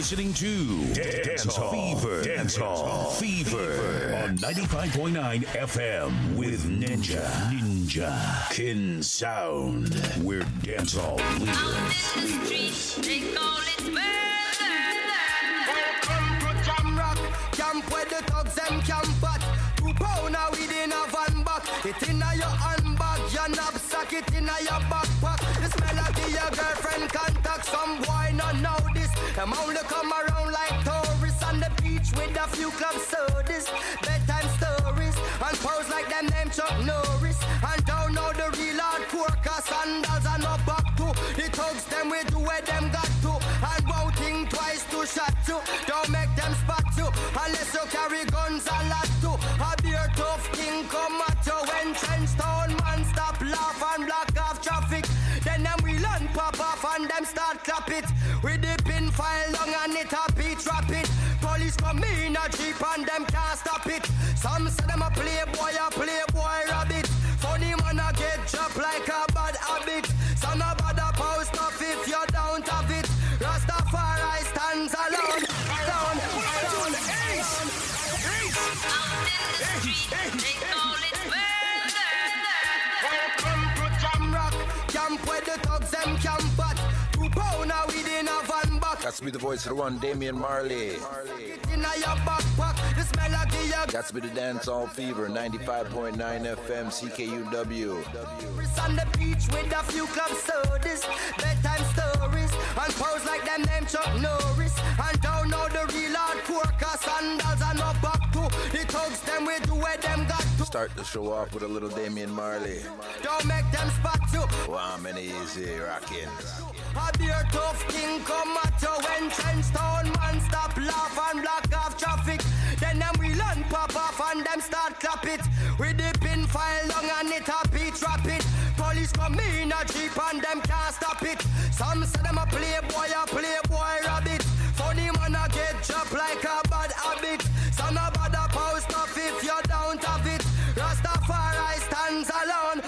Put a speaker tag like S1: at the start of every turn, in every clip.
S1: listening to Dance Hall Fever. Dance Hall Fever on 95.9 FM with Ninja. Ninja. Kin Sound. Where dance hall lives.
S2: They call it murder.
S3: Welcome to Jam Rock, camp where the thugs them camp at. Two pounder within a van back. It inna your handbag, your knapsack, it inna your backpack. The smell of your girlfriend contact. Some boy not know Them only come around like tourists on the beach with a few club sodas, bedtime stories, and pose like them name Chuck Norris. And don't know the real hardcore, cause sandals are no back to. The thugs them do where them got to. And won't think twice to shot you. Don't make them spot you. Unless you carry guns a lot to. A beer tough king come at you. When trench town man stop laugh and block off traffic. Then them we learn pop off and them start clap it. With the file long and it a beat rapid. Police come in a jeep and them can't stop it. Some say them a playboy, a playboy rabbit.
S4: That's me, the voice of the one, Damian Marley.
S3: It inna your. The smell of the your
S4: That's me, the dance hall fever, 95.9 FM, CKUW.
S3: On the beach with a few club sodas, bedtime stories, and pose like them name Chuck Norris. And don't know the real hardcore, cause sandals are no back to. The thugs them we do where them got to.
S4: Start the show off with a little Damian Marley.
S3: Don't make them spot you.
S4: Wow, many easy rocking.
S3: A beer tough king come at you when trench town man stop laugh and block off traffic. Then them we learn pop off and them start clap it. With the pin file long and it a beat it. Police come in a jeep and them can't stop it. Some say them a playboy, a playboy rabbit. Funny man a get chopped like a bad habit. Some a bad a post off if you don't have it. Rastafari stands alone.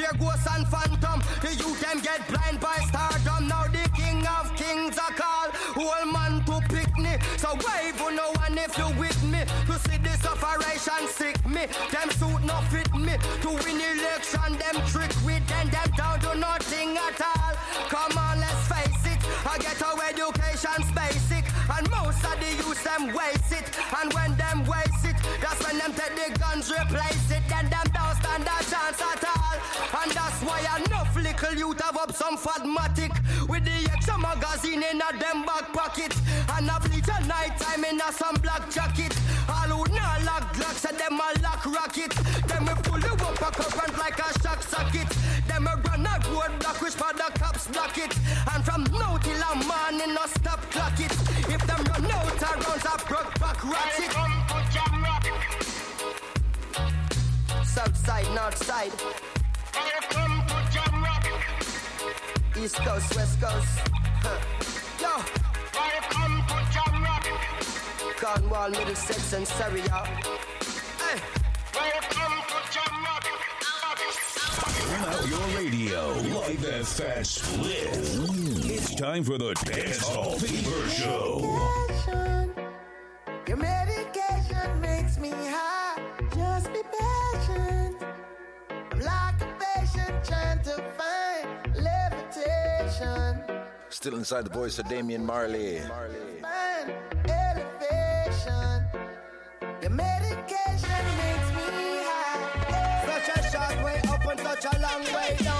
S3: Pure ghosts and phantom. The youth them get blind by stardom. Now the king of kings are called. Whole man to pick me. So wave on no one if you with me. To see this operation sick me. Them suit no fit me. To win election, them trick with them. Them down to nothing at all. Come on, let's face it. I get our education's basic. And most of the youth them waste it. And when them waste it, that's when them take the guns replace it. Then them stand a chance at all. And that's why enough little youth have up some fatmatic. With the extra magazine in a them back pocket. And a bleach night time in a some black jacket. All who not lock glocks and them a lock rocket. Them we pull you up a current like a shock socket. Them a run a road block which for the cops block it. And from now till a morning no stop clock it. If them run out of rounds a broke back ratchet. South side, north side. East coast, west coast. Huh. Yo. Cornwall, Middlesex, and Surrey, y'all. Hey.
S1: Turn out your radio. Live at Fat Split. It's time for the Dance Hall Fever Show.
S5: Your medication
S4: Still inside the voice of Damian Marley.
S5: Find elevation. Your medication makes me high.
S3: Such a short way up and such a long way down.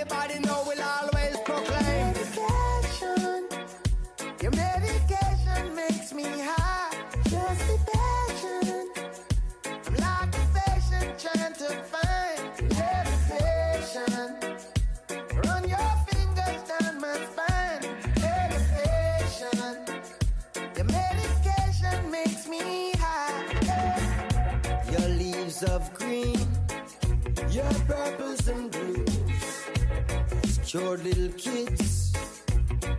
S3: Anybody know will always proclaim.
S5: Medication. Your medication makes me high. Just be patient. I'm like a patient trying to find. Run your fingers down my spine. Your medication makes me high.
S3: Your leaves of green, your purples and blues. Your little kids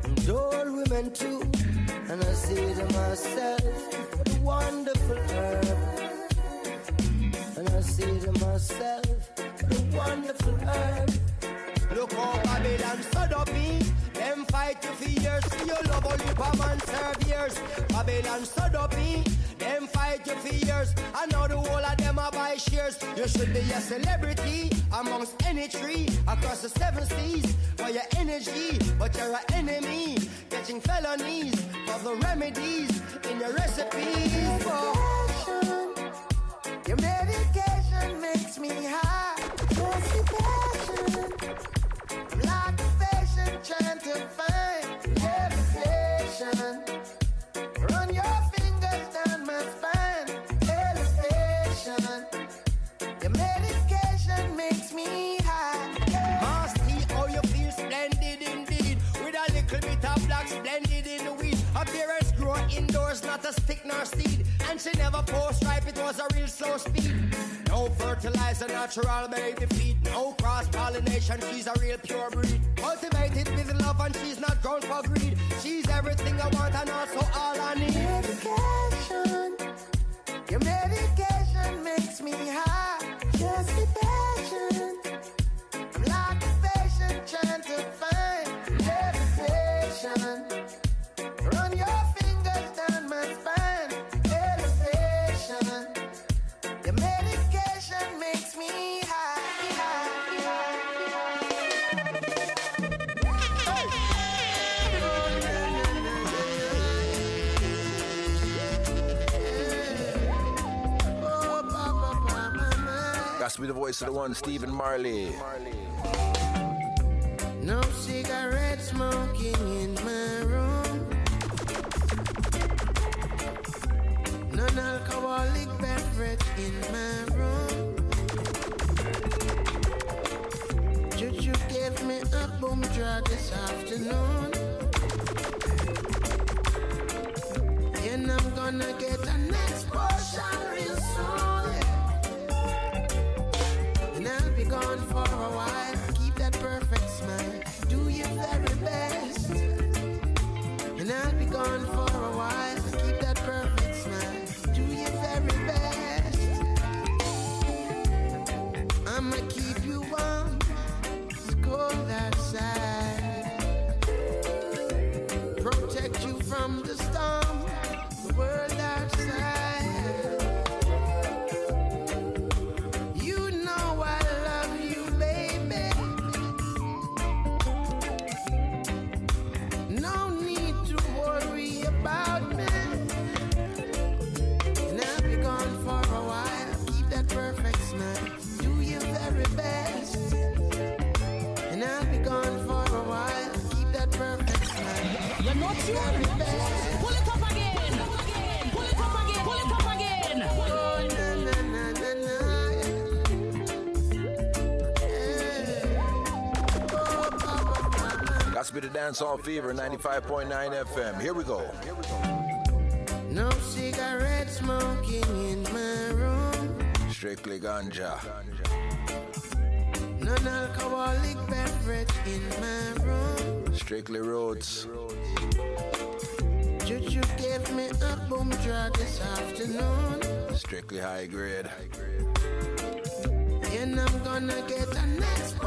S3: and old women too. And I say to myself, what a wonderful herb. And I say to myself, what a wonderful herb. Look how Babylon stood up fight you for years. For your love only for man serve years. Babylon stood up in. Them fight you for years. I know the whole of them are buy shares. You should be a celebrity amongst any tree across the seven seas for your energy. But you're an enemy, catching felonies for the remedies in your recipes.
S5: Medication. Your medication makes me high. Trying to find levitation. Run your fingers down my spine. Elevation. Your medication makes me high.
S3: Masty, how you feel. With a little bit of black indoors, not a stick nor seed. And she never post ripe, it was a real slow speed. No fertilizer, natural baby feed. No cross pollination, she's a real pure breed. Cultivated with love and she's not grown for greed. She's everything I want and also all I need.
S5: Medication. Your medication makes me high. Just be patient.
S4: Be the voice of the one, Stephen Marley.
S5: No cigarette smoking in my room. Non-alcoholic beverage in my room. Juju gave me a boom drug this afternoon. And I'm gonna get a next Be for
S4: That's to be the Dancehall Fever, 95.9 FM. Here we go.
S5: No cigarette smoking in my room.
S4: Strictly ganja.
S5: Non-alcoholic beverage in my room.
S4: Strictly roots.
S5: Juju gave me a boom drug this afternoon.
S4: Strictly high grade.
S5: And I'm gonna get a next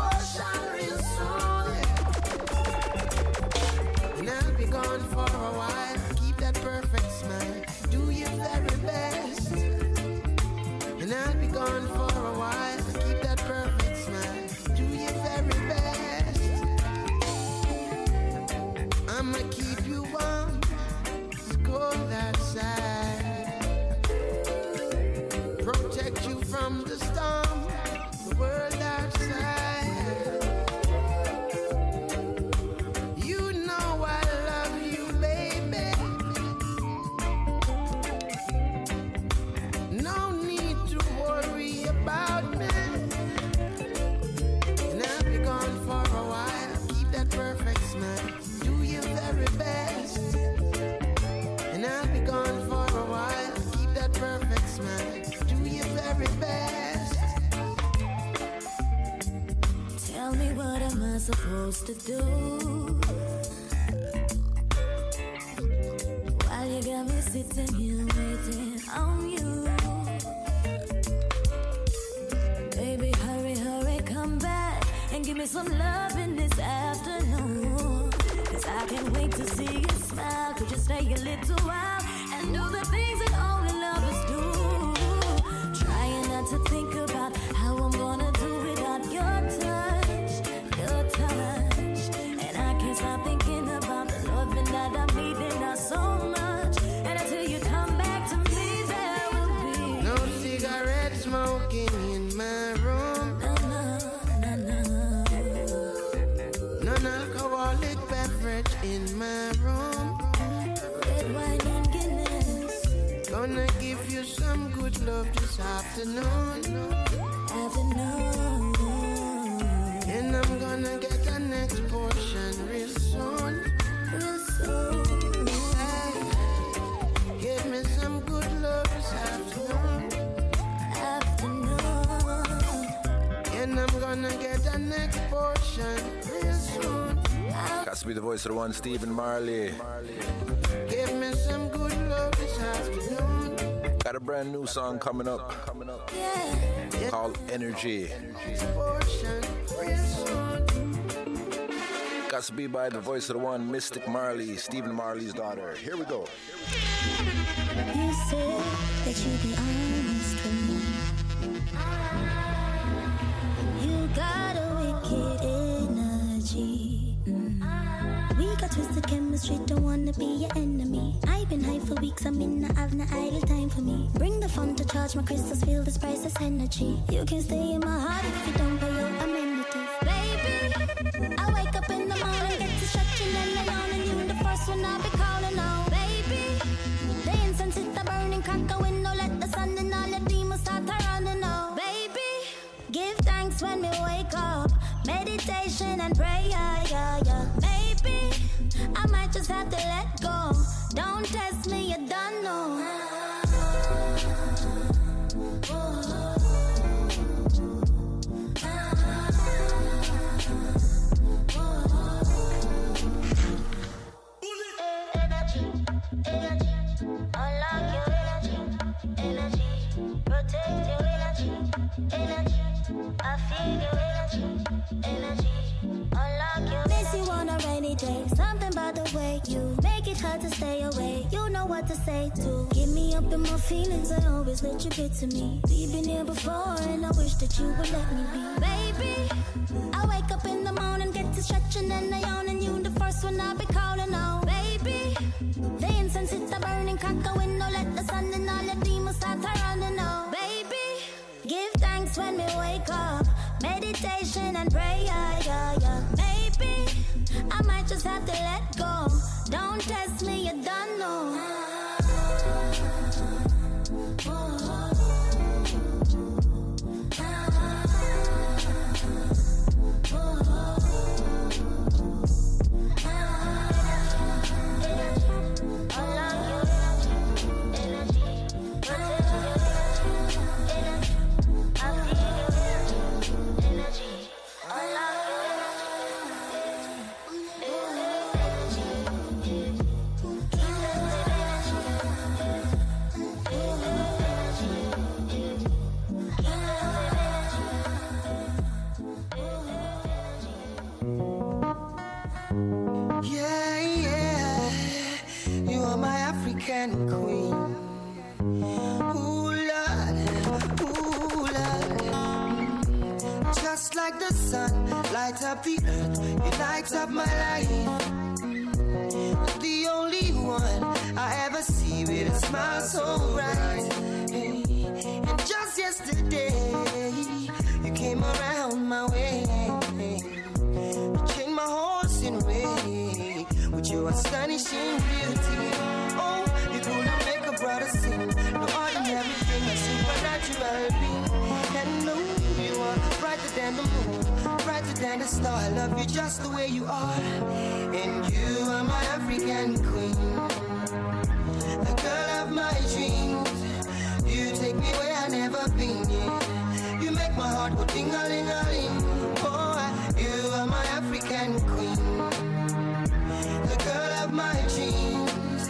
S6: afternoon.
S5: afternoon. And I'm gonna get the next portion real soon.
S6: Real soon.
S5: Hey, give me some good love this afternoon.
S6: Afternoon.
S5: And I'm gonna get the next portion real soon.
S4: Has to be the voice of the one, Stephen Marley.
S5: Give me some good love this afternoon.
S4: Got a brand new song coming up
S6: Yeah.
S4: called Energy.
S5: Next portion real soon.
S4: Got to be by the voice of the one, Mystic Marley, Stephen Marley's daughter. Here we go.
S6: You said that you'd be honest with me. You got a wicked energy. Mm. We got twisted chemistry, don't wanna be your enemy. I've been high for weeks, I mean, I have no idle time for me. Bring the fun to charge my crystals, feel this priceless energy. You can stay in my heart if you don't pay your you get to me. We've been here before, and I wish that you would let me be, baby.
S5: See smile so bright. Hey, And just yesterday, you came around my way. You changed my horse in way with your astonishing beauty. Oh, you couldn't make a brother sing. No ordinary thing, a supernatural being. And no, you are brighter than the moon, brighter than the star. I love you just the way you are. And you are my African queen, my dreams. You take me where I've never been yet. You make my heart go ding a ling a ling. Oh, you are my African queen, the girl of my dreams,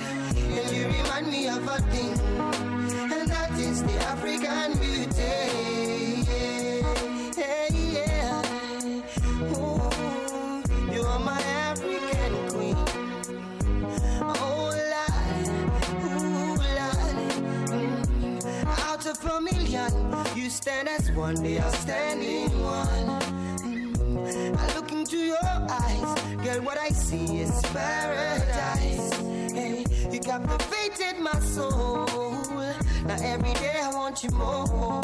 S5: and you remind me of a thing, and that is the African beauty. stand as one, they are standing one. Mm. I look into your eyes, girl, what I see is paradise. Hey, you captivated my soul. Now every day I want you more.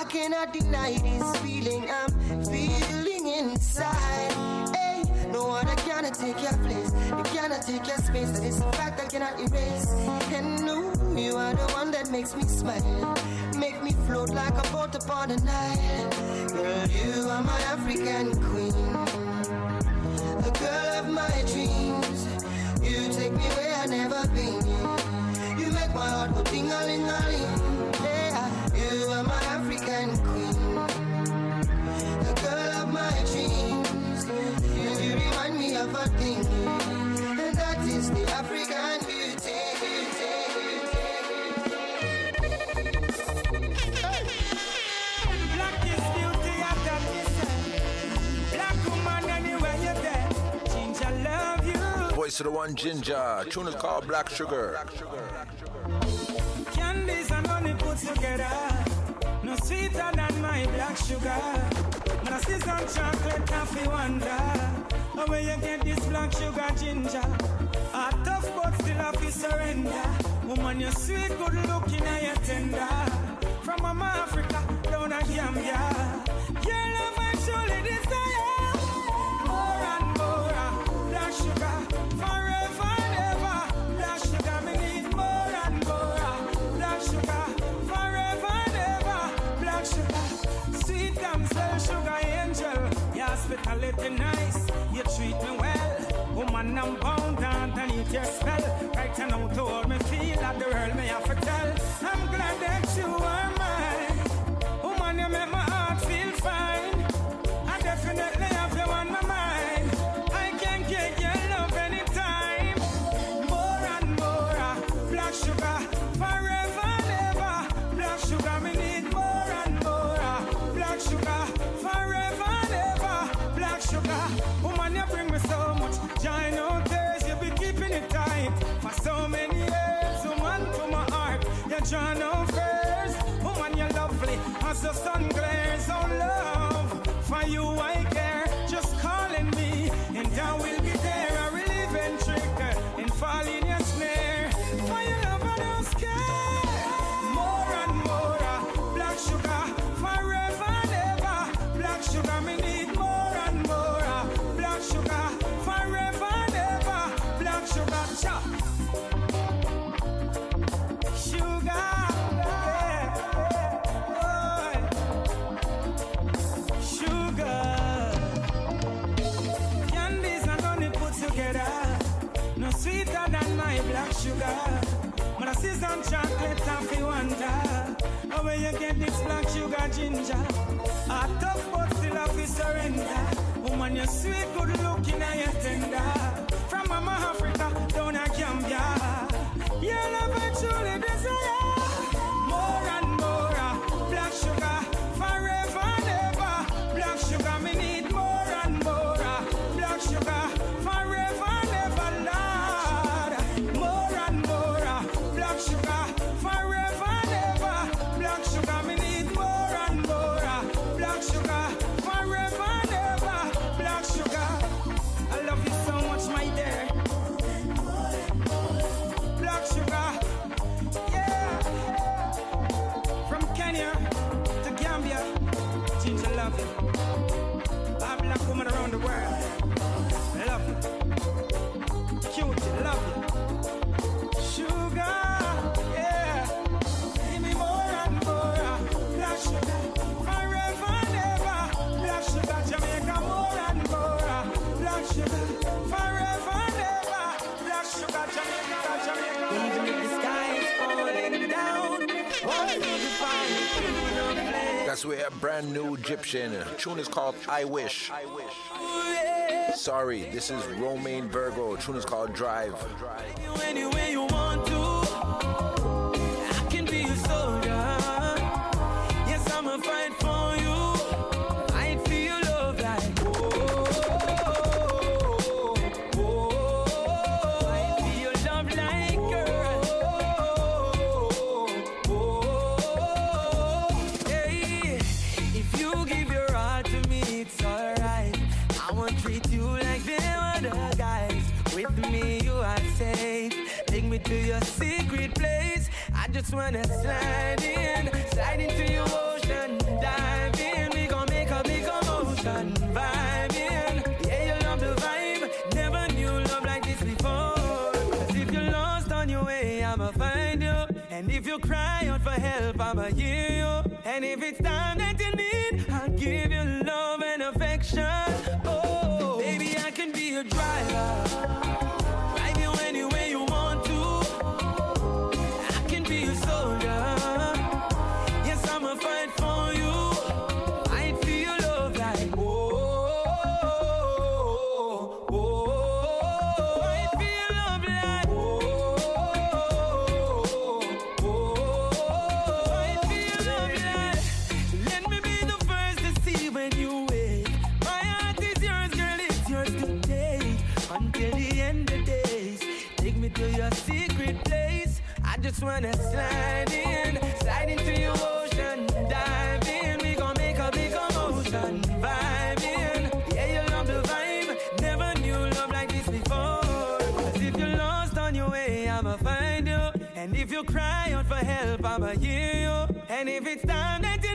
S5: I cannot deny this feeling I'm feeling inside. Hey, no one I cannot take your place, you cannot take your space. That is a fact I cannot erase. And no you are the one that makes me smile. Make me float like a boat upon the Nile. Girl, you are my African queen. The girl of my dreams. You take me where I've never been. You make my heart go ting-a-ling-a-ling. Yeah, you are my African queen. The girl of my dreams. You remind me of a thing. And that is the African
S4: to the one ginger. Tune is called Black Sugar.
S7: Candies and honey put together. No sweeter than my black sugar. Now see some chocolate coffee wonder. Oh, Where you get this black sugar ginger? A tough but still happy surrender. Woman, you sweet, good looking, and you tender. From Mama Africa down to Gambia. Your love hospitality nice. You treat me well. Woman, I'm bound underneath your spell. Right now, to all me feel, at the world may have
S4: brand new Egyptian. Tune is called I Wish.
S8: Sorry, this is Romain Virgo. Tune is called Drive.
S9: way, I'ma find you. And if you cry out for help, I'ma hear you. And if it's time that you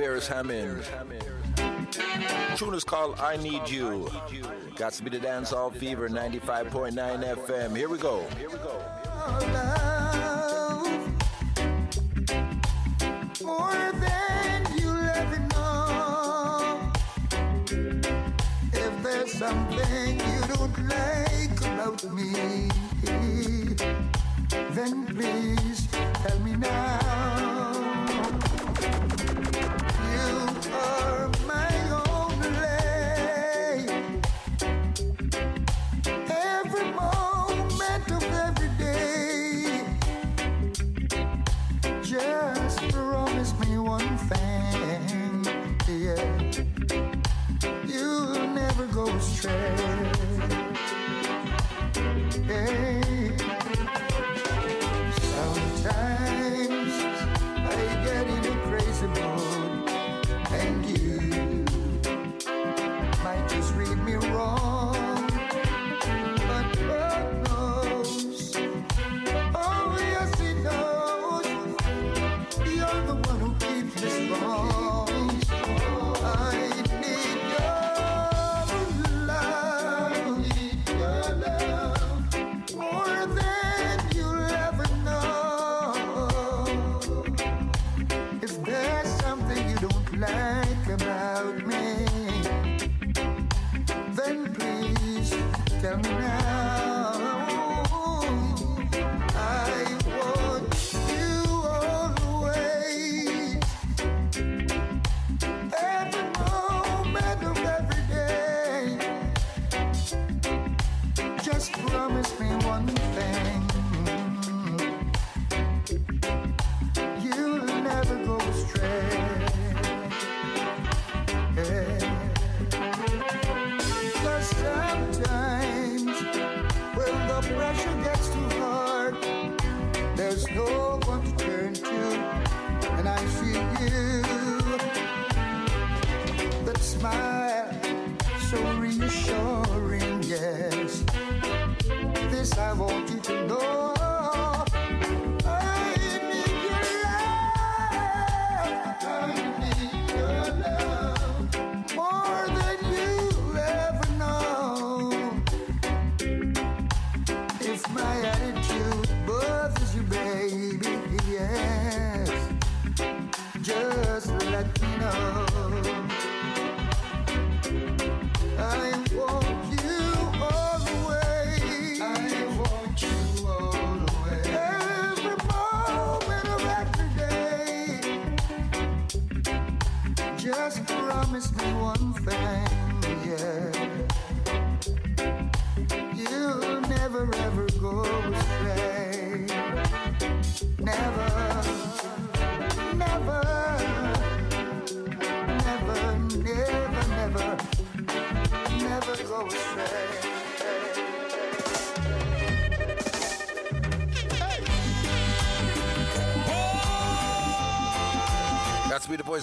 S8: Beres Hammond. Tune is called I Need You. Got to be the dance hall fever 95.9 FM. Here we go. Here we go.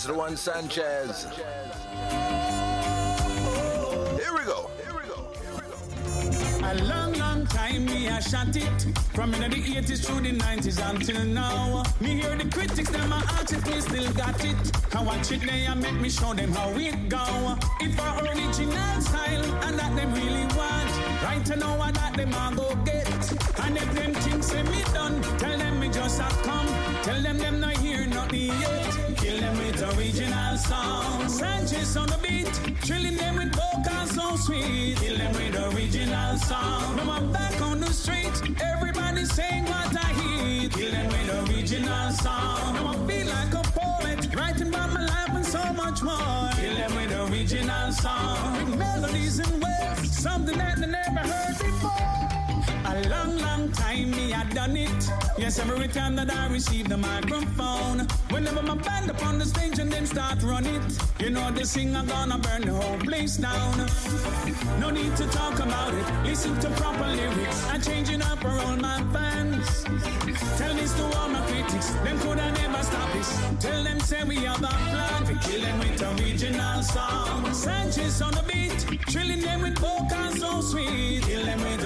S10: The one
S4: Sanchez. Here we go.
S11: A long, long time me I shot it. From in the 80s through the 90s until now. Me hear the critics, them my artists, me still got it. I watch it, they and make me show them how it go. If our original style and that them really want. Right to know what that them a go get. And if them things say me done Tell them me just a come. Tell them them not song Sanchez on the beat Trilling them with vocals so sweet. Kill them with original song. Now I'm back on the street Everybody saying what I hear Kill them with original song. Now I feel like a poet Writing about my life and so much more. Kill them with original song. With melodies and waves Something that they never heard before. A long, long time me had done it. Yes, every time that I receive the microphone. Whenever my band up on the stage and them start run it. You know the singer gonna burn the whole place down. No need to talk about it. Listen to proper lyrics. I'm changing up for all my fans. Tell this to all my critics. Them coulda never stop this. Tell them say we have a plan to kill them with original song. Sanchez on the beat, trilling them with vocals so sweet. Kill them with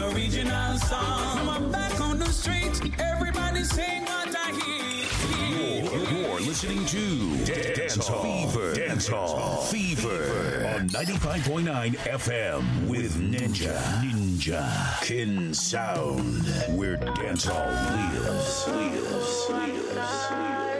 S8: Listening to Dancehall Fever. Dancehall Fever on 95.9 FM with Ninja. Ninja. Kin Sound. Where dancehall lives. Lives. Lives.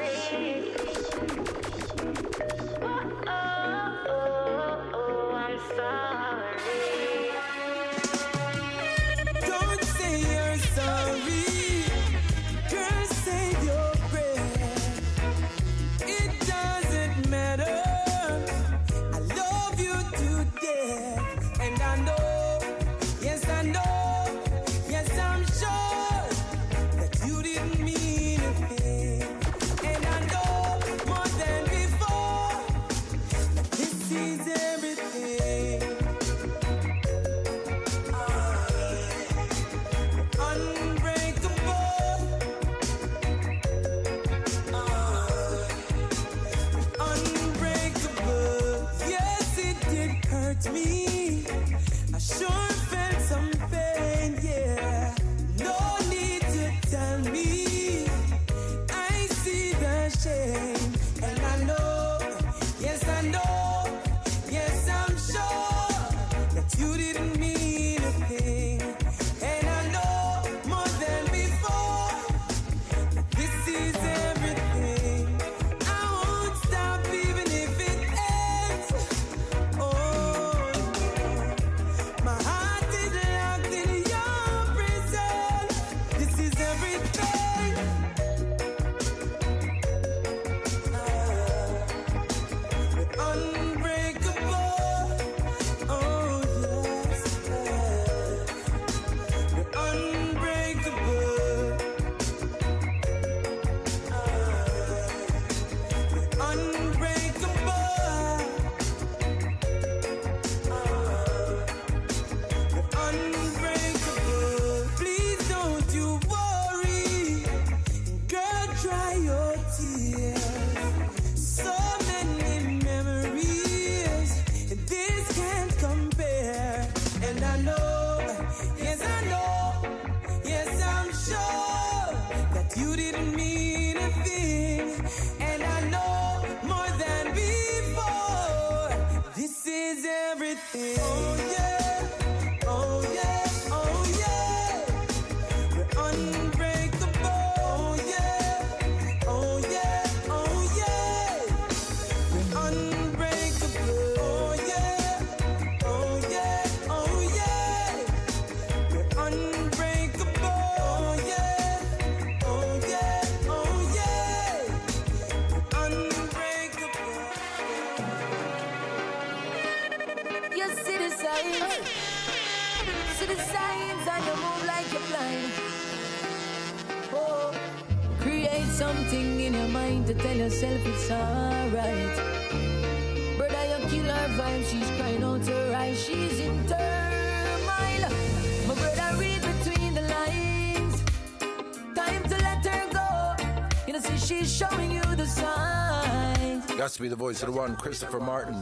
S4: Of the one, Christopher Martin.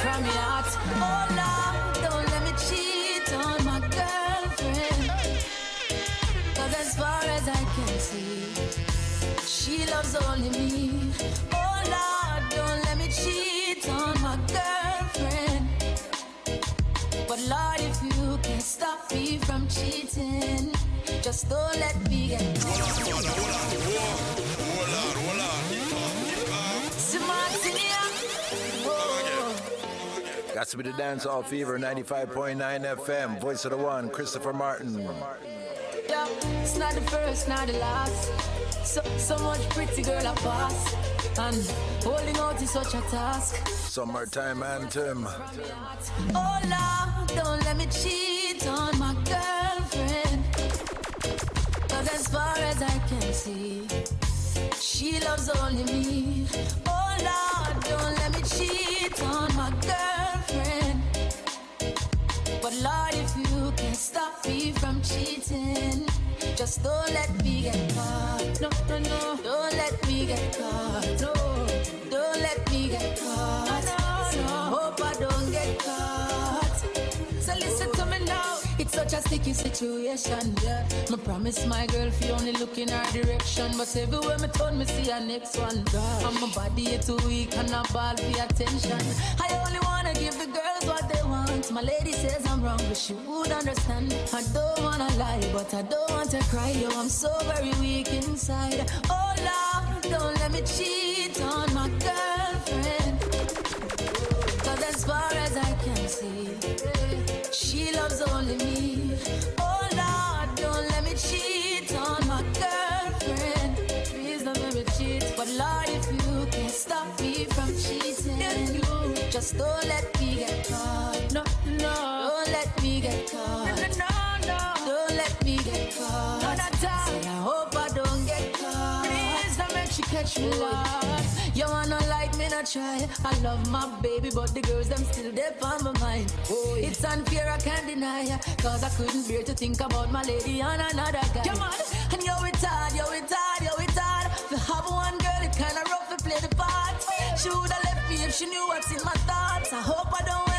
S12: From
S13: go.
S12: heart. Oh Lord, don't let me cheat on my girlfriend. Cause as far as I can see, she loves only me. Oh Lord, don't let me cheat on my girlfriend. But Lord, if you can stop me from cheating, just don't let me get caught.
S4: To be the dancehall fever, 95.9 FM. Voice of the one, Christopher Martin.
S12: It's not the first, not the last. So, so much pretty girl a pass. And holding out is such a task.
S4: Summertime anthem.
S12: Oh Lord, don't let me cheat on my girlfriend. Cause as far as I can see, she loves only me. Oh Lord, don't let me cheat on my girlfriend. But Lord, if you can stop me from cheating, just don't let me get caught. No, no, no, don't let me get caught. No, don't let me get caught. No, no, hope I don't get caught. So listen such a sticky situation, yeah. Me promise my girl if you only look in her direction, but everywhere me turn, me see her next one. And my body is too weak and I ball for attention. I only wanna give the girls what they want. My lady says I'm wrong, but she would understand. I don't wanna lie, but I don't want to cry. Yo, I'm so very weak inside. Oh Lord, don't let me cheat on my girlfriend. Cause as far as I can see, she loves only me. Oh Lord, don't let me cheat on my girlfriend. Please don't let me cheat. But Lord, if you can stop me from cheating, just don't let me get caught. No, no, don't let me get caught. No, no, no, don't let me get caught. No, not Say, I hope I don't get caught. Please don't make she catch me, Lord. You wanna like try. I love my baby, but the girls them still there on my mind. Oh, it's unfair, I can't deny. Cause I couldn't bear to think about my lady and another guy. Come on, and yo, it's hard, yo, it's hard, yo, it's hard. To have one girl, it kinda rough to play the part. She would've left me if she knew what's in my thoughts. I hope I don't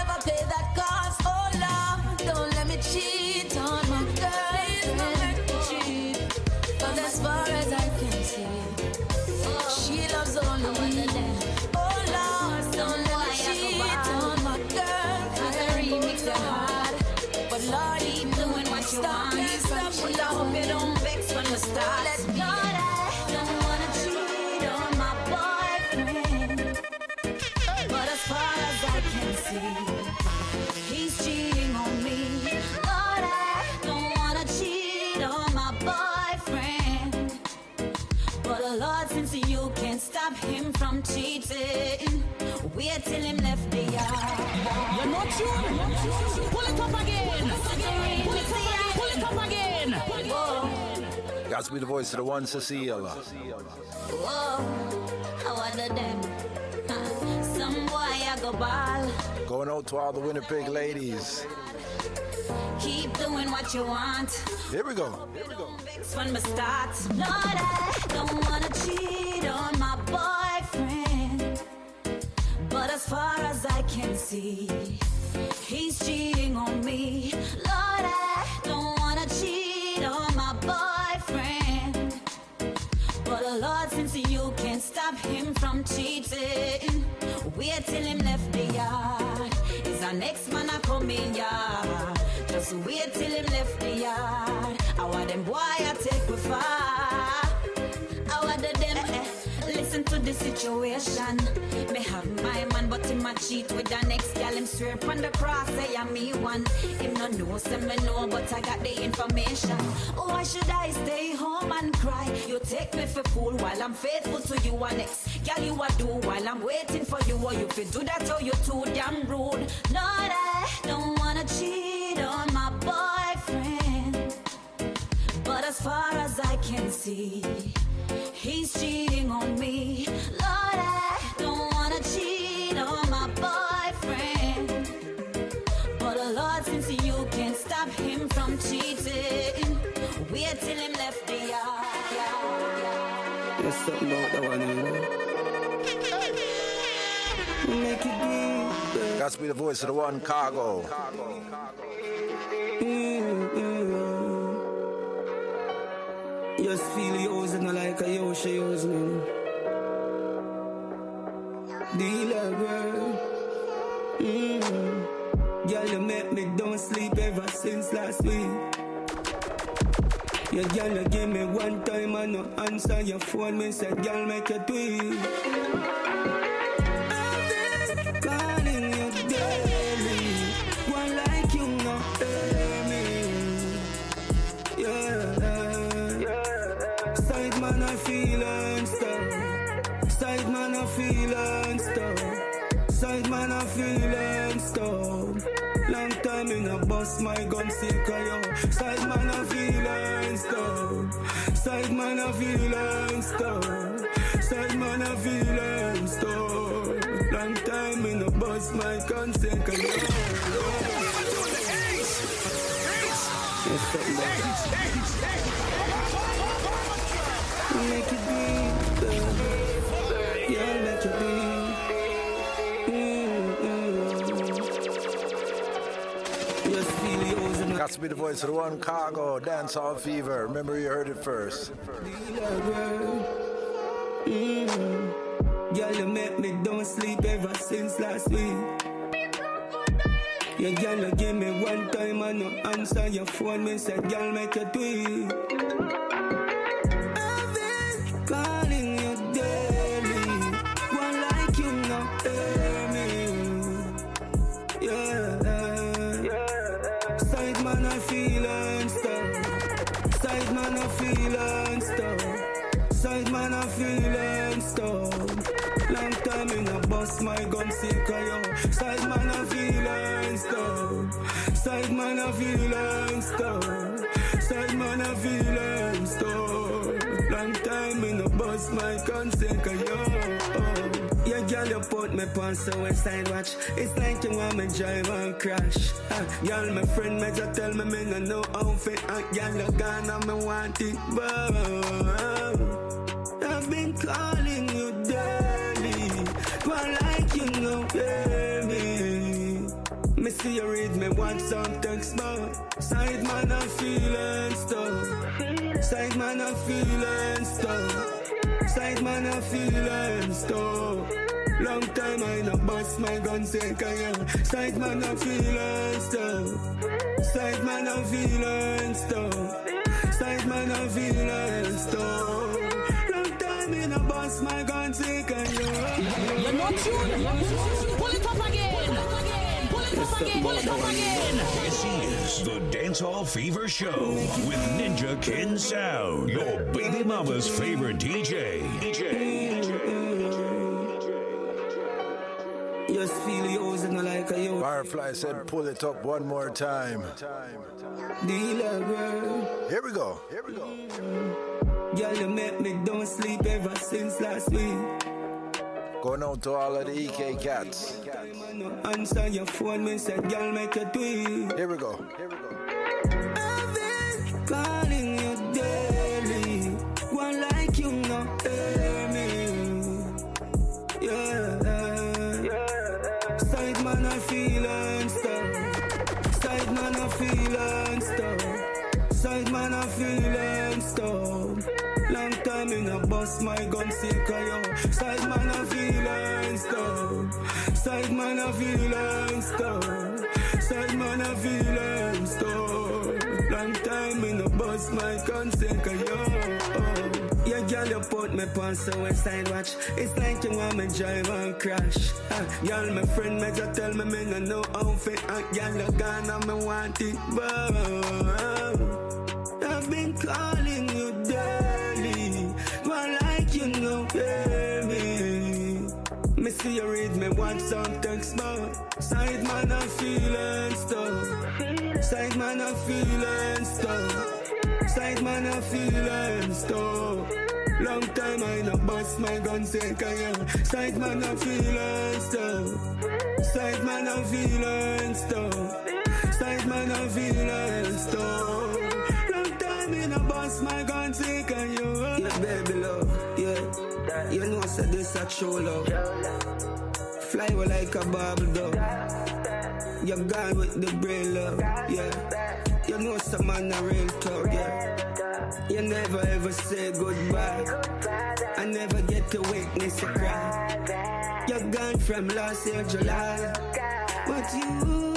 S4: Got be the voice of the one Ce'Cile.
S14: whoa, how are them? Some boy I go ball.
S4: Going out to all the Winnipeg ladies.
S14: Keep doing what you want.
S4: Here we go.
S14: It's when we start. Lord, I don't wanna cheat on my boyfriend. But as far as I can see, he's cheating on me. Lord, I Lord, since you can't stop him from cheating, wait till him left the yard. Is our next man a coming yard? Just wait till him left the yard. I want them boy I take with far. The situation. Me have my man, but him a cheat with the next gal. Him swear on the cross, say I'm me one. Him no know, say me know, but I got the information. Why should I stay home and cry? You take me for fool while I'm faithful to you and next gal you a do while I'm waiting for you. Or you fi do that or you too damn rude. Lord, I don't wanna cheat on my boyfriend. But as far as I can see, he's cheating on me. Lord, I don't wanna cheat on my boyfriend. But Lord, since you can't stop him from cheating, wait till him left the yard. yard, yard.
S8: There's something about that one, you know. Make it deep.
S4: Got to be the voice of the one Cargo.
S8: Mm-hmm. Just feel yours and I like a Yoshi yours, man. Dealer girl. Mm. Girl, you make me don't sleep ever since last week. Yeah, girl, you give me one time and no answer your phone. Me said, girl, make you tweet. Time in a bus, my gun sick of. Side man, I feel and. Side man, I feel and. Side man, I feel and. Long time in a bus, my gun sick of Make it deep, yeah, make it deep. And
S4: be the voice of the one Cargo. Dance Hall Fever. Remember you heard it first.
S8: Mm. Girl, you make me don't sleep ever since last week. Yeah, girl, you give me one time and no answer your phone. Me said, girl, make a tweet. Man, feel and stuff. Side man, I feel and stuff. Side man, I feel and stuff. Long time in a bus, my sick of yo. Yeah, girl, you put me pants the west side watch. It's like you want me drive and crash. Uh, girl, my friend me just tell me me no know outfit. And girl, you gone and me want it. But I've been calling you daily. But like you know, me. Me see you read me WhatsApp text, but side man I feeling stuff. Side man I feeling stuff. Side man I feeling stuff. Long time I no bust my gun say kaya. Side man I feeling stuff. Side man I feeling stuff. Side man I feeling stuff. Long time in a bust my gun say kaya.
S15: You're not tuned. Again, pull it up again.
S1: This is the Dancehall Fever Show with Ninja Kin Sound, your baby mama's favorite DJ. DJ.
S8: Just feel yours and I like a yo.
S4: Firefly said, pull it up one more time.
S8: Dealer.
S4: Here we go. Here we go.
S8: Girl, you make me don't sleep ever since last week.
S4: Going out to all of the EK cats.
S8: Answer your phone, me said, girl, make a tweet.
S4: Here we go. Here we go.
S8: I've been calling you daily. One like you not hear me. Yeah. Side man, I stuff. Side man, I stuff. Side man, I stuff. Long time in a bus, my gun sick of yo. Side man, I feeling stuff. Side man, I feeling stuff. Side man, I feeling stuff. Long time in a bus, my sick yo. Yeah, girl, you put me the west side watch. It's like you want me drive and crash. Uh, girl, my friend me just tell me me no know outfit. And girl, you gone and me want it, but I've been calling you daily. You read me WhatsApp text, but side man I'm feeling stuff. Side man I'm feeling stuff. Side man I'm feeling stuff. Long time I no bust my gun say kaya. Side man I'm feeling stuff. Side man I'm feeling stuff. True love. Fly like a bubble. You're gone with the brain love, yeah. You know some man a real talk, yeah. You never ever say goodbye. I never get to witness a cry. You're gone from last year July, but you.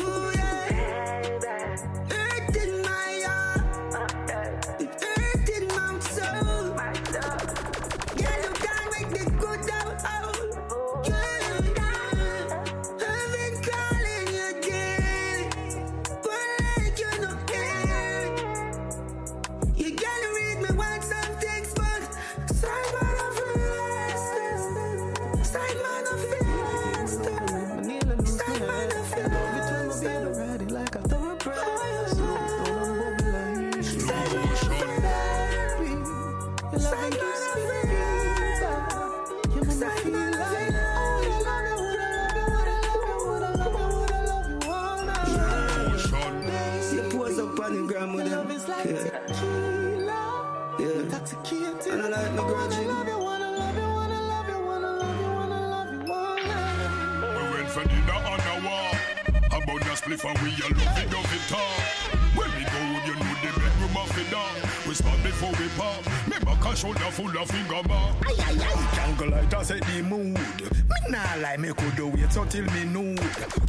S16: Shoulder full of finger mark.
S17: Aye, aye, aye. Jungle light I set the mood. Me nah lie, me could do wait until me nude.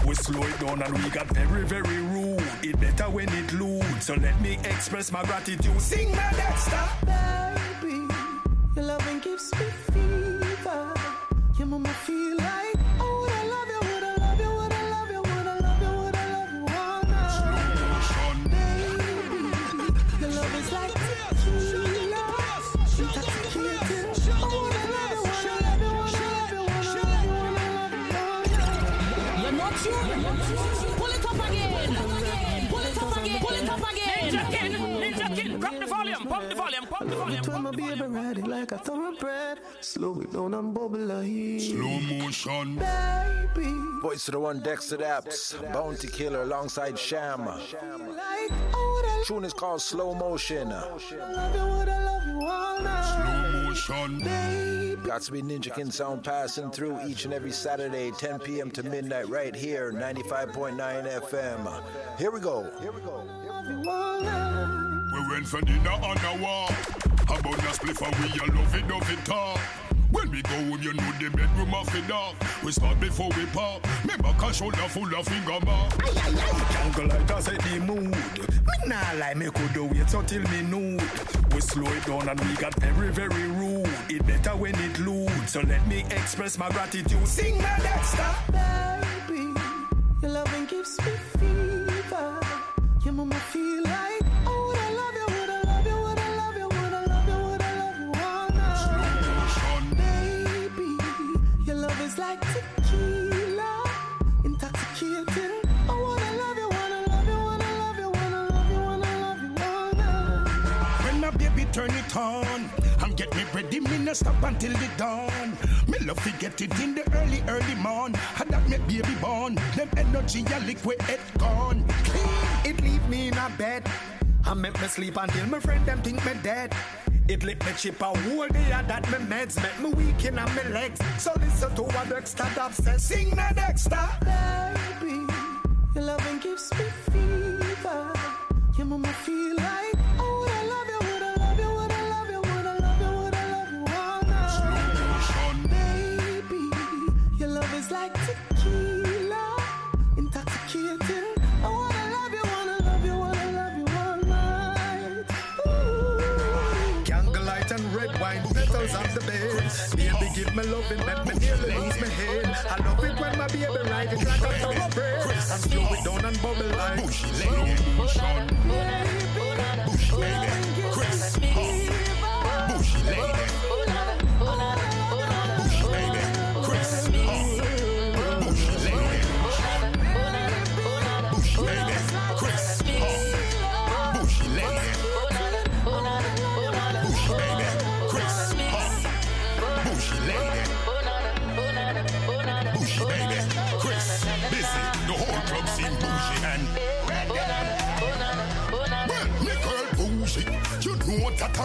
S17: We slow it down and we got very, very rude. It better when it loot. So let me express my gratitude. Sing my Dexter.
S18: Baby, your loving gives me fever.
S7: The volume, pump.
S18: Turn my baby ride it like a thoroughbred. Slow it down and bubble like
S16: Slow motion.
S18: baby.
S4: Voice to the one Dexta Daps, Bounty Killer alongside Sham.
S18: Like I woulda
S4: Tune is called Slow Motion.
S18: love you, woulda love you all night.
S16: Slow motion.
S18: Baby,
S4: Got to be Ninja Kin Sound passing through each and every Saturday, 10 p.m. to midnight, right here, 95.9 FM. Here we go. Here we go.
S18: love you all night.
S16: We went for dinner on the wall. About the spliff and we a love it, love it all. When we go home, you know the bedroom of it dog. We start before we pop. Me back a shoulder full of finger mark.
S17: Jungle light I set the mood. Me nah lie, me could do wait until me nude. We slow it down and we got very, very rude. It better when it loot. So let me express my gratitude. Sing my Dexter.
S18: Baby, Your loving gives me fever. Like tequila, intoxicating. I wanna love you, wanna love you, wanna love you, wanna love you, wanna love you all night.
S16: When my baby turn it on, I'm get me ready, me no stop until the dawn. Me love to get it in the early, early morn. Had that make baby born. Them energy a liquid it gone.
S17: It leave me in a bed. I make me sleep until my friend them think me dead. It lick me chip a whole day that me meds make me weak in my legs. So listen to what Dexta Daps says. Sing na Dexter.
S18: Baby, your loving gives me fever. Your mama feel like, oh, would I love you, would I love you, would I love you, would I love you, would I love you all night. Baby, your love is like
S17: give me loving, make me nearly lose my head. I love it when my baby ride it like a thoroughbred. And slow it down and bubble like
S16: Bushy lady, Bush lady, Chris, Bushy lady,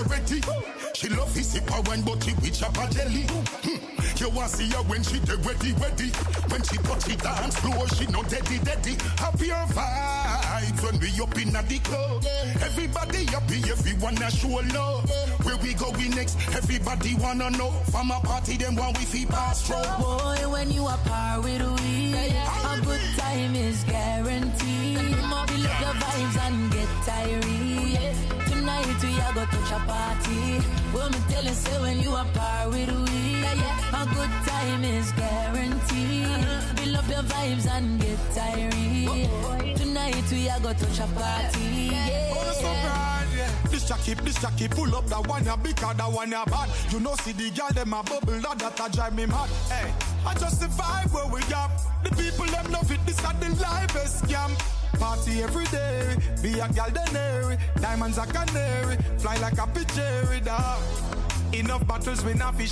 S16: already. She love his sip her wine, but she with chop a jelly. Hmm. You want see her when she de ready, ready. When she touch it dance floor, she no deady, deady. Happier vibes when we up in the club. Everybody happy, everyone a show love. Where we going next? Everybody wanna know. From a party, them want we feel pass through.
S12: Boy, when you are par with we, a good time is guaranteed. Build up your vibes and get tired. Are gonna touch a party. Well, me tell say when you are par with we, a good time is guaranteed. Build up your vibes and get tired. Tonight we are gonna touch a party.
S19: Oh, so proud, yeah. This Jackie, this Jackie, pull up that one ya big, that one ya bad. You know, see the girl them a bubble, that that a drive me mad. Hey, I just vibe where we got. The people them love it, this is the livest scam. Party every day, be a gal denary, diamonds a canary, fly like a pitchery dog. Enough battles we not it.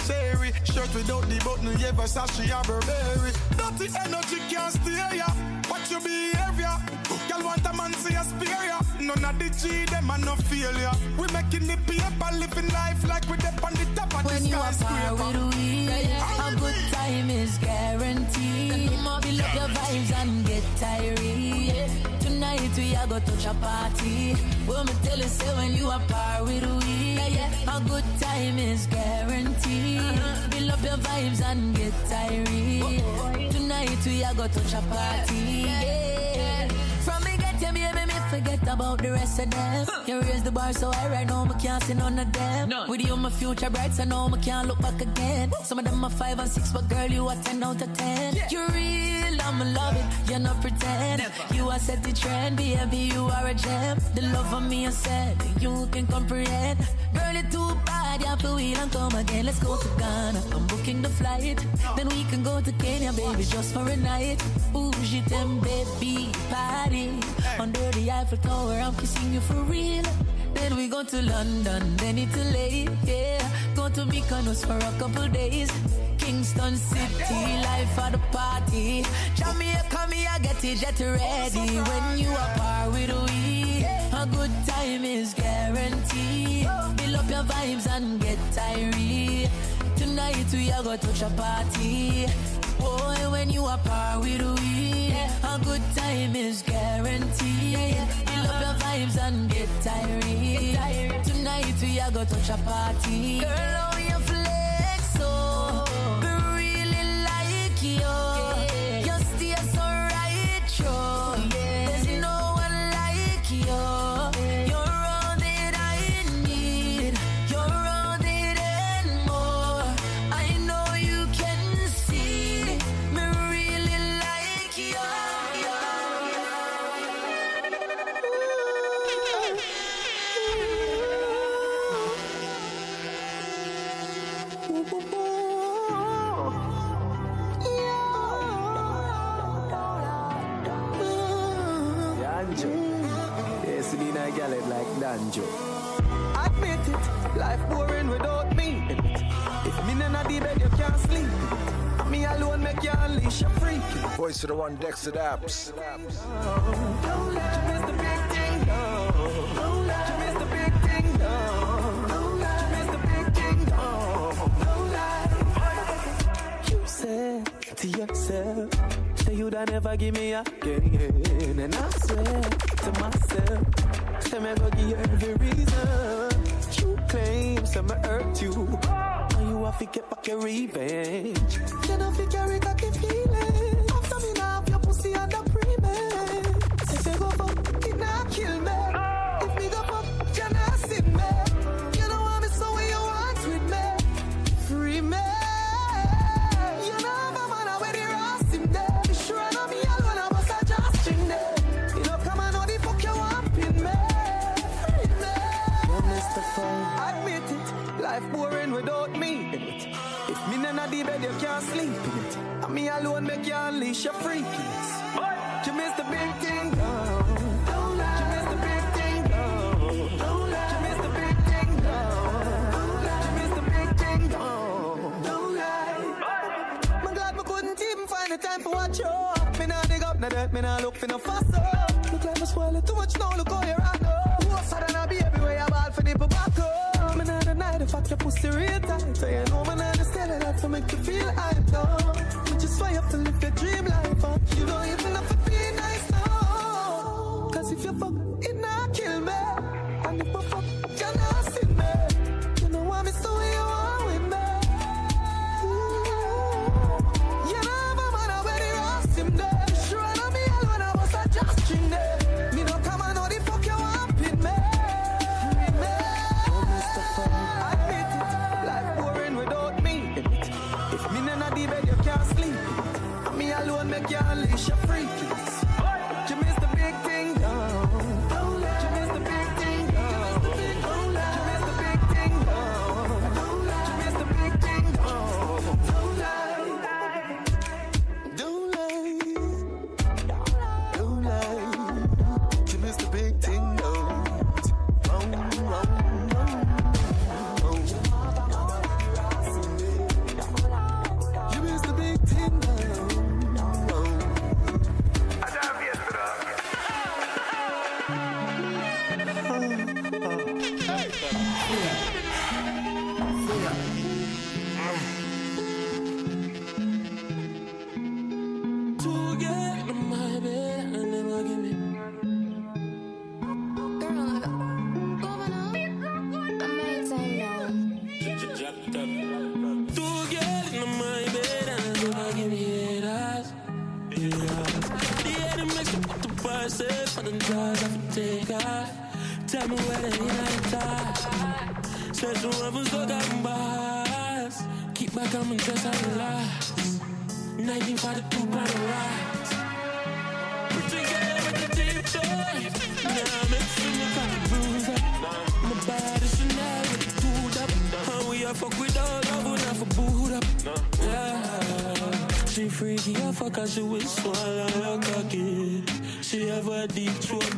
S19: Shirt without the button, yeah, Versace or Burberry. Dirty energy can't steer ya. Watch your behavior. Girl want a man see a spare ya. None of the G them are no failure. We making the paper, living life like we dip on the top of
S12: When
S19: the
S12: you are with we, a good time is guaranteed. Build up your vibes and get tired. Tonight we are gonna touch a party. Well, me tell you, say when you are par with we, a good time is guaranteed. Uh-huh. Build up your vibes and get tired. Oh, Tonight we are gonna touch a party. Yeah. Forget about the rest of them. You raise the bar so high right now, me can't see none of them. With you, my future bright, so now me can't look back again. Some of them are five and six, but girl, you are ten out of ten. You're real, I'ma love it, You're not pretend. You are set the trend, baby, you are a gem. The love of me, I said, you can comprehend. Girl, it's too bad, you have to wheel and come again. Let's go to Ghana, I'm booking the flight. Then we can go to Kenya, baby, just for a night. Bougie them, baby, party. Under the Eiffel Tower, I'm kissing you for real. Then we go to London, then Italy, yeah. Go to Mykonos for a couple days. Kingston City, life for the party. Jamaica, me, I get it jet ready. When you are par with we, a good time is guaranteed. Build up your vibes and get tired. Tonight we are gonna touch a party. Boy, when you are par with we, a good time is guaranteed. Build up your vibes and get tired. Tonight we are gonna touch a party. Girl,
S18: unleash your freaking.
S4: Voice of the one
S18: Dexta Daps. You said to yourself, say you'd never give me a again, and I swear to myself, say me go give you every reason. You claim some hurt you. I forget, fuck your revenge. Then I forget, I can feel. unleash your freakness. What? You missed the big thing, Time to watch up. Me not dig up, nah dirt, me look for no fuss up. Look like my swallow too much now. Look how
S20: you're. freaky, I fuck her, she will swallow your cocky. She have a deep throat,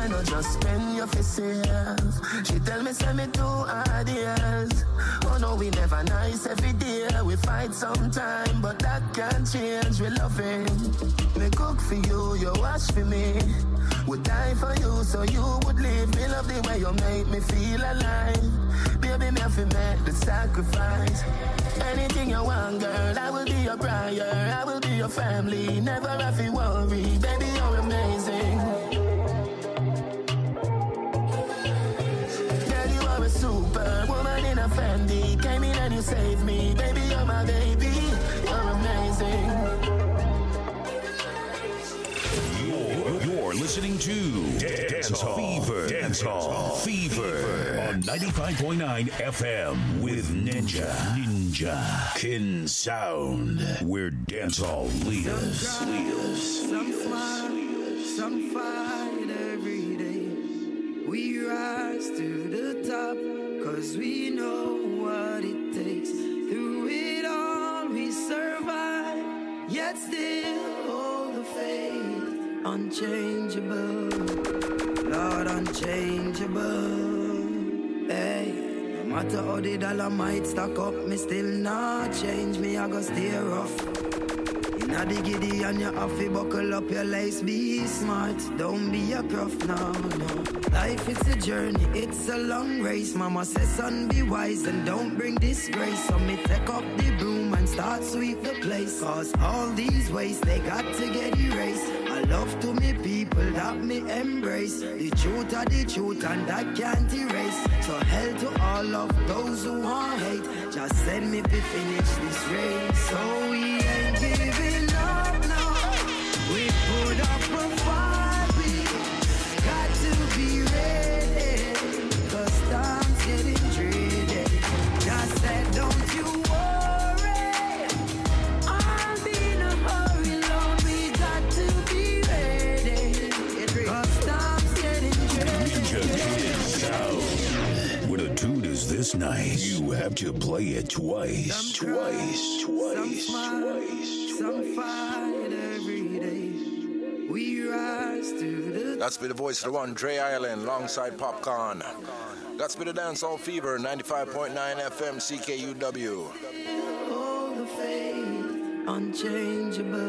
S20: Said,
S21: no, just spend your safe. She tell me, send me two ideas. Oh no, we never nice every day. We fight sometime, but that can't change. We love loving. Me cook for you, you wash for me. Would die for you, so you would leave me. Love the way you make me feel alive. Baby, me have to make the sacrifice. Anything you want, girl, I will be your prior. I will be your family. Never have to worry, baby,
S1: listening to Dance Hall Fever. Dance Hall Fever on 95.9 FM with Ninja. Ninja. Kin Sound. Where dance hall lives. lives.
S22: Some smile, some fight every day. We rise to the top, cause we know what it takes. Through it all, we survive, yet still hold the faith. Unchangeable, Lord, unchangeable. Hey. No matter how the dollar might stack up, me still not change. Me, I go stay rough. Inna the giddy and you have buckle up your lace, be smart. Don't be a gruff, now. no. Life it's a journey, it's a long race. Mama says, son, be wise and don't bring disgrace. So me take up the broom and start sweep the place. Cause all these ways they got to get erased. I love to me people that me embrace. The truth are the truth and that can't erase. So hell to all of those who want hate. Just send me to finish this race. So we
S1: nice, you have to play it twice. Twice. Twice. Twice.
S22: Some fight every day. We rise to the
S4: That's be the voice of the one, Dre Island, alongside Popcaan. That's be the Dancehall Fever, 95.9 FM, CKUW.
S22: hold the faith. Unchangeable.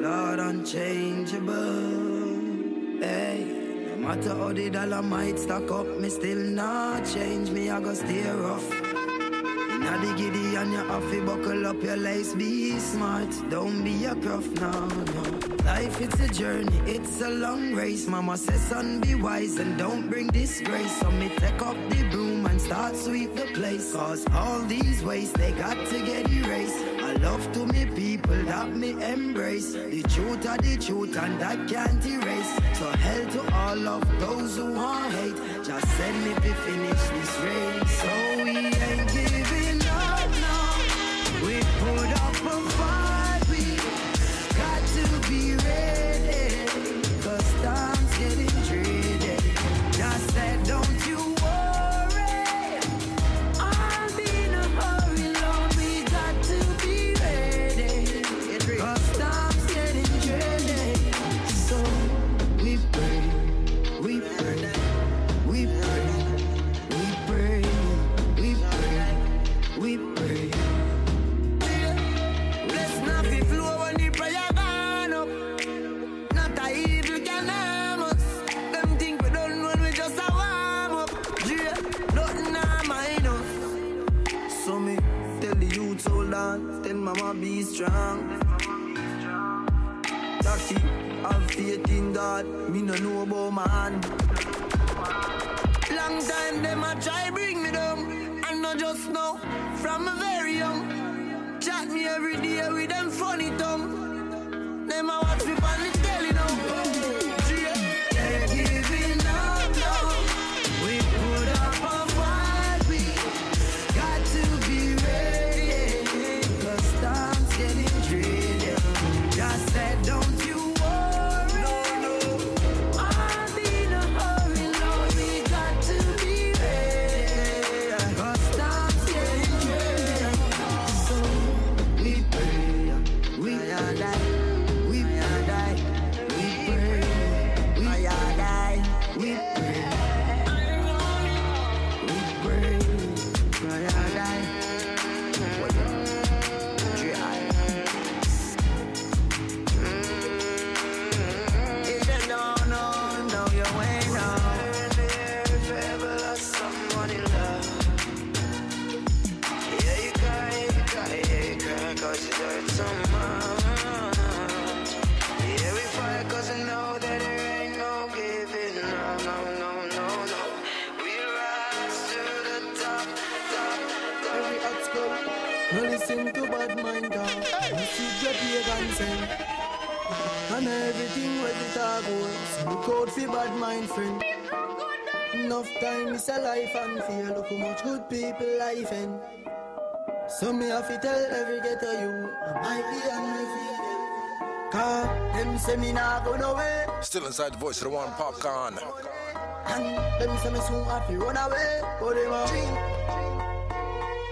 S22: Lord, unchangeable. Hey. Matter how the dollar might stack up, me still not change. Me, I go stay rough. Inna the giddy and you have to buckle up your lace, be smart. Don't be a gruff, now. no. Life it's a journey, it's a long race. Mama says, son, be wise and don't bring disgrace. So me take up the broom and start sweep the place. Cause all these ways they got to get erased. Love to me people that me embrace. The truth are the truth and I can't erase. So hell to all of those who want hate. Just send me to finish this race. So we ain't
S3: have to
S18: tell every ghetto you, I might be on my feet. Car, them say me nah go nowhere.
S4: Still inside the voice of the one Popcaan.
S18: And them say me soon have to run away. But them a dream.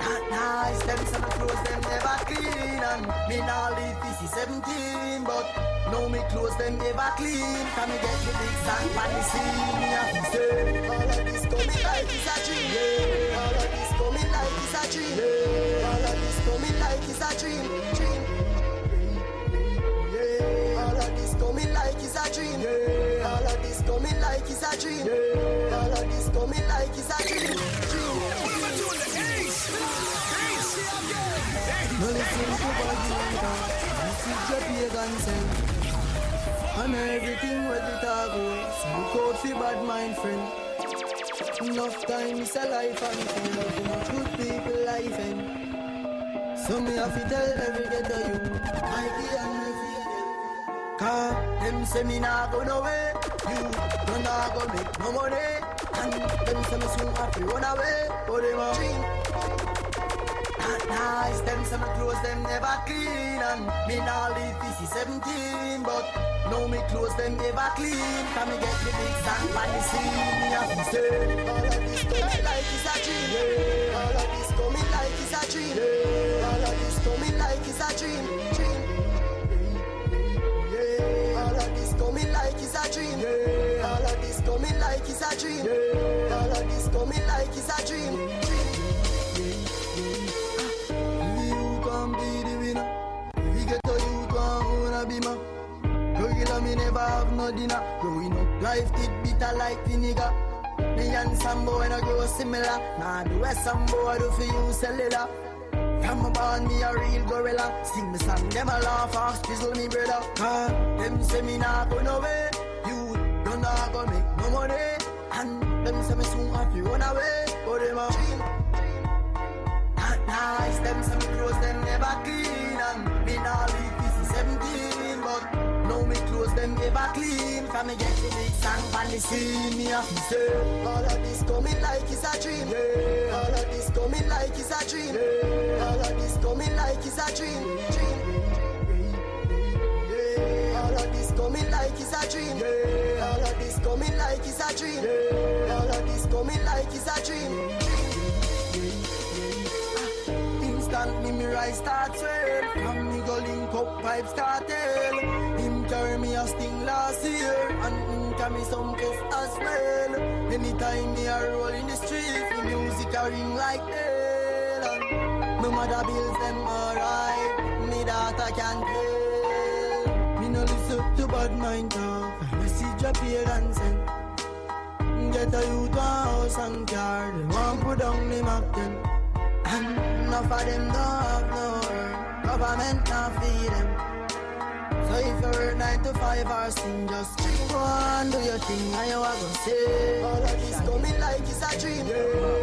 S18: Not nice, them say my clothes them never clean. And me nah live this is 17 But now me clothes them never clean. Can me get the big sand pan the scene. Me have to say All of this coming like it's a dream. Yeah, all of this coming like it's a dream. Yeah, all of this coming like it's a dream Dream. Yeah, all of this coming like it's a dream. Yeah, all of this coming like it's a dream. Yeah, all of this coming like it's a dream. No listen to This is your pagan sense And everything where the talk goes Look out for bad mind friend. Enough time is a life and Too much good people life in So me have to tell every ghetto you I be on my feet Car them say me nah go nowhere. You don't nah go make no money. And them say me soon have to run away. But them a dream not nice, them say my clothes them never clean. And me now live this is 17 But now me clothes them never clean. Can me get the big sand by the scene Me have to say All of this coming like it's a dream. Yeah. All of this coming like it's a dream. Yeah. All of this coming like it's a dream Dream yeah. All of this coming like it's a dream yeah. All of this coming like it's a dream yeah. All of this coming like it's a dream Dream you can be the winner. We get to you to own a beamer. Me never have no dinner. Growing up, life it bitter like vinegar. Me and some boy no grow similar. Nah, the way some boy do for you cellular. From a born me a real gorilla. Sing me song, them a laugh and spizzle me brother. Ah, them say me nah go nowhere. You don't nah go make no money. And them say me soon have to run away. But them a dream. Not nice, them some clothes them never clean never clean Can me get the big song on the scene Me have say All of this coming like it's a dream yeah. All of this coming like it's a dream yeah. All of this coming like it's a dream Dream yeah. All of this coming like it's a dream yeah. All of this coming like it's a dream yeah. All of this coming like it's a dream Instantly me rise start swell From me go link up pipe started Him carry me a sting last year And him carry me some kiss as well. Anytime me a roll in the street The music a ring like hell And my mother bills them alright. Me daughter can't tell. Me no listen to bad mind talk message appear and send. Get a youth a house and car. They want put down the Mac 10 And enough of them don't have no
S22: Government not feed them. So if you work nine to five or sing, just go on, do your thing, and you are gonna say. All of this coming like it's a dream.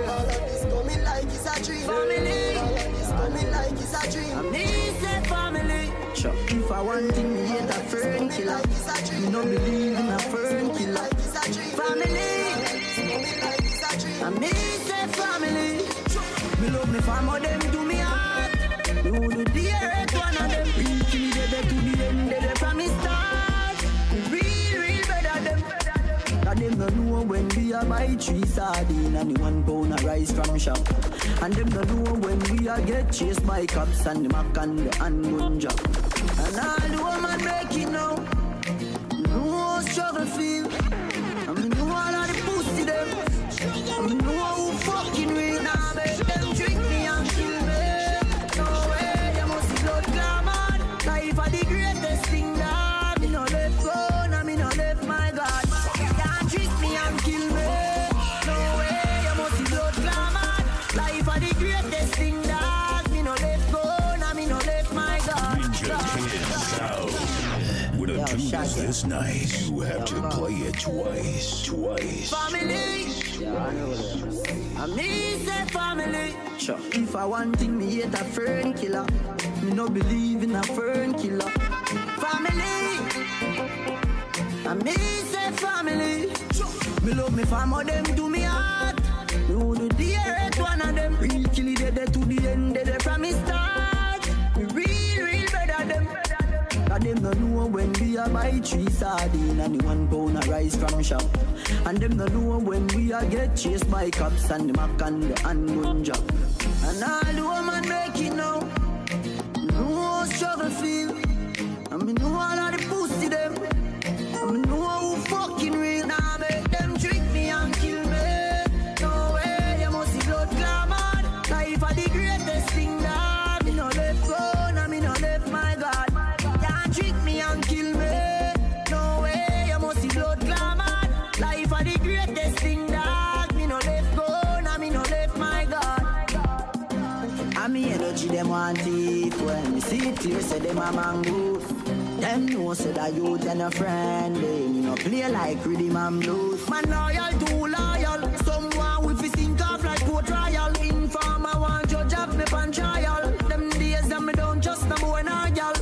S22: All of this coming like it's a dream.
S5: Family.
S22: All of this coming like it's a dream.
S5: Me say family.
S22: Sure. If I want thing, me hate a fern killer. Me no believe in a fern killer.
S5: Family. And me say family.
S22: Me love me family, them do me heart.
S5: You do the earth one of them.
S22: A buy three sardine and one pound of rice from shop. And them no know when we a get chased by cops and the mac and the handgun job. And all the woman make it now. No struggle feel.
S1: Is this nice, you have to play it twice, twice.
S5: Family. And me say family.
S22: Sure. If I want thing, me hate a fern killer. Me no believe in a fern killer.
S5: Family. And me say family.
S22: Me love me family, them do me heart.
S5: Me who do the earth one of them.
S22: Real kill it, they they to the end, they they
S5: From me start.
S22: Know when we a buy three sardine and the one pound of rice from shop. And them no know when we a get chased by cops and the mac and the handgun job.
S5: And all the woman make it now.
S22: No struggle feel. I mean know all of the pussy them. Want it when me see it clear say them a mongoose. Them know say that you and a friend they me no play like rhythm and blues.
S5: Man loyal, too loyal. Someone with his sink off like court trial. Informer want judge have me pan trial. Them days that me don't trust no boy nor girl.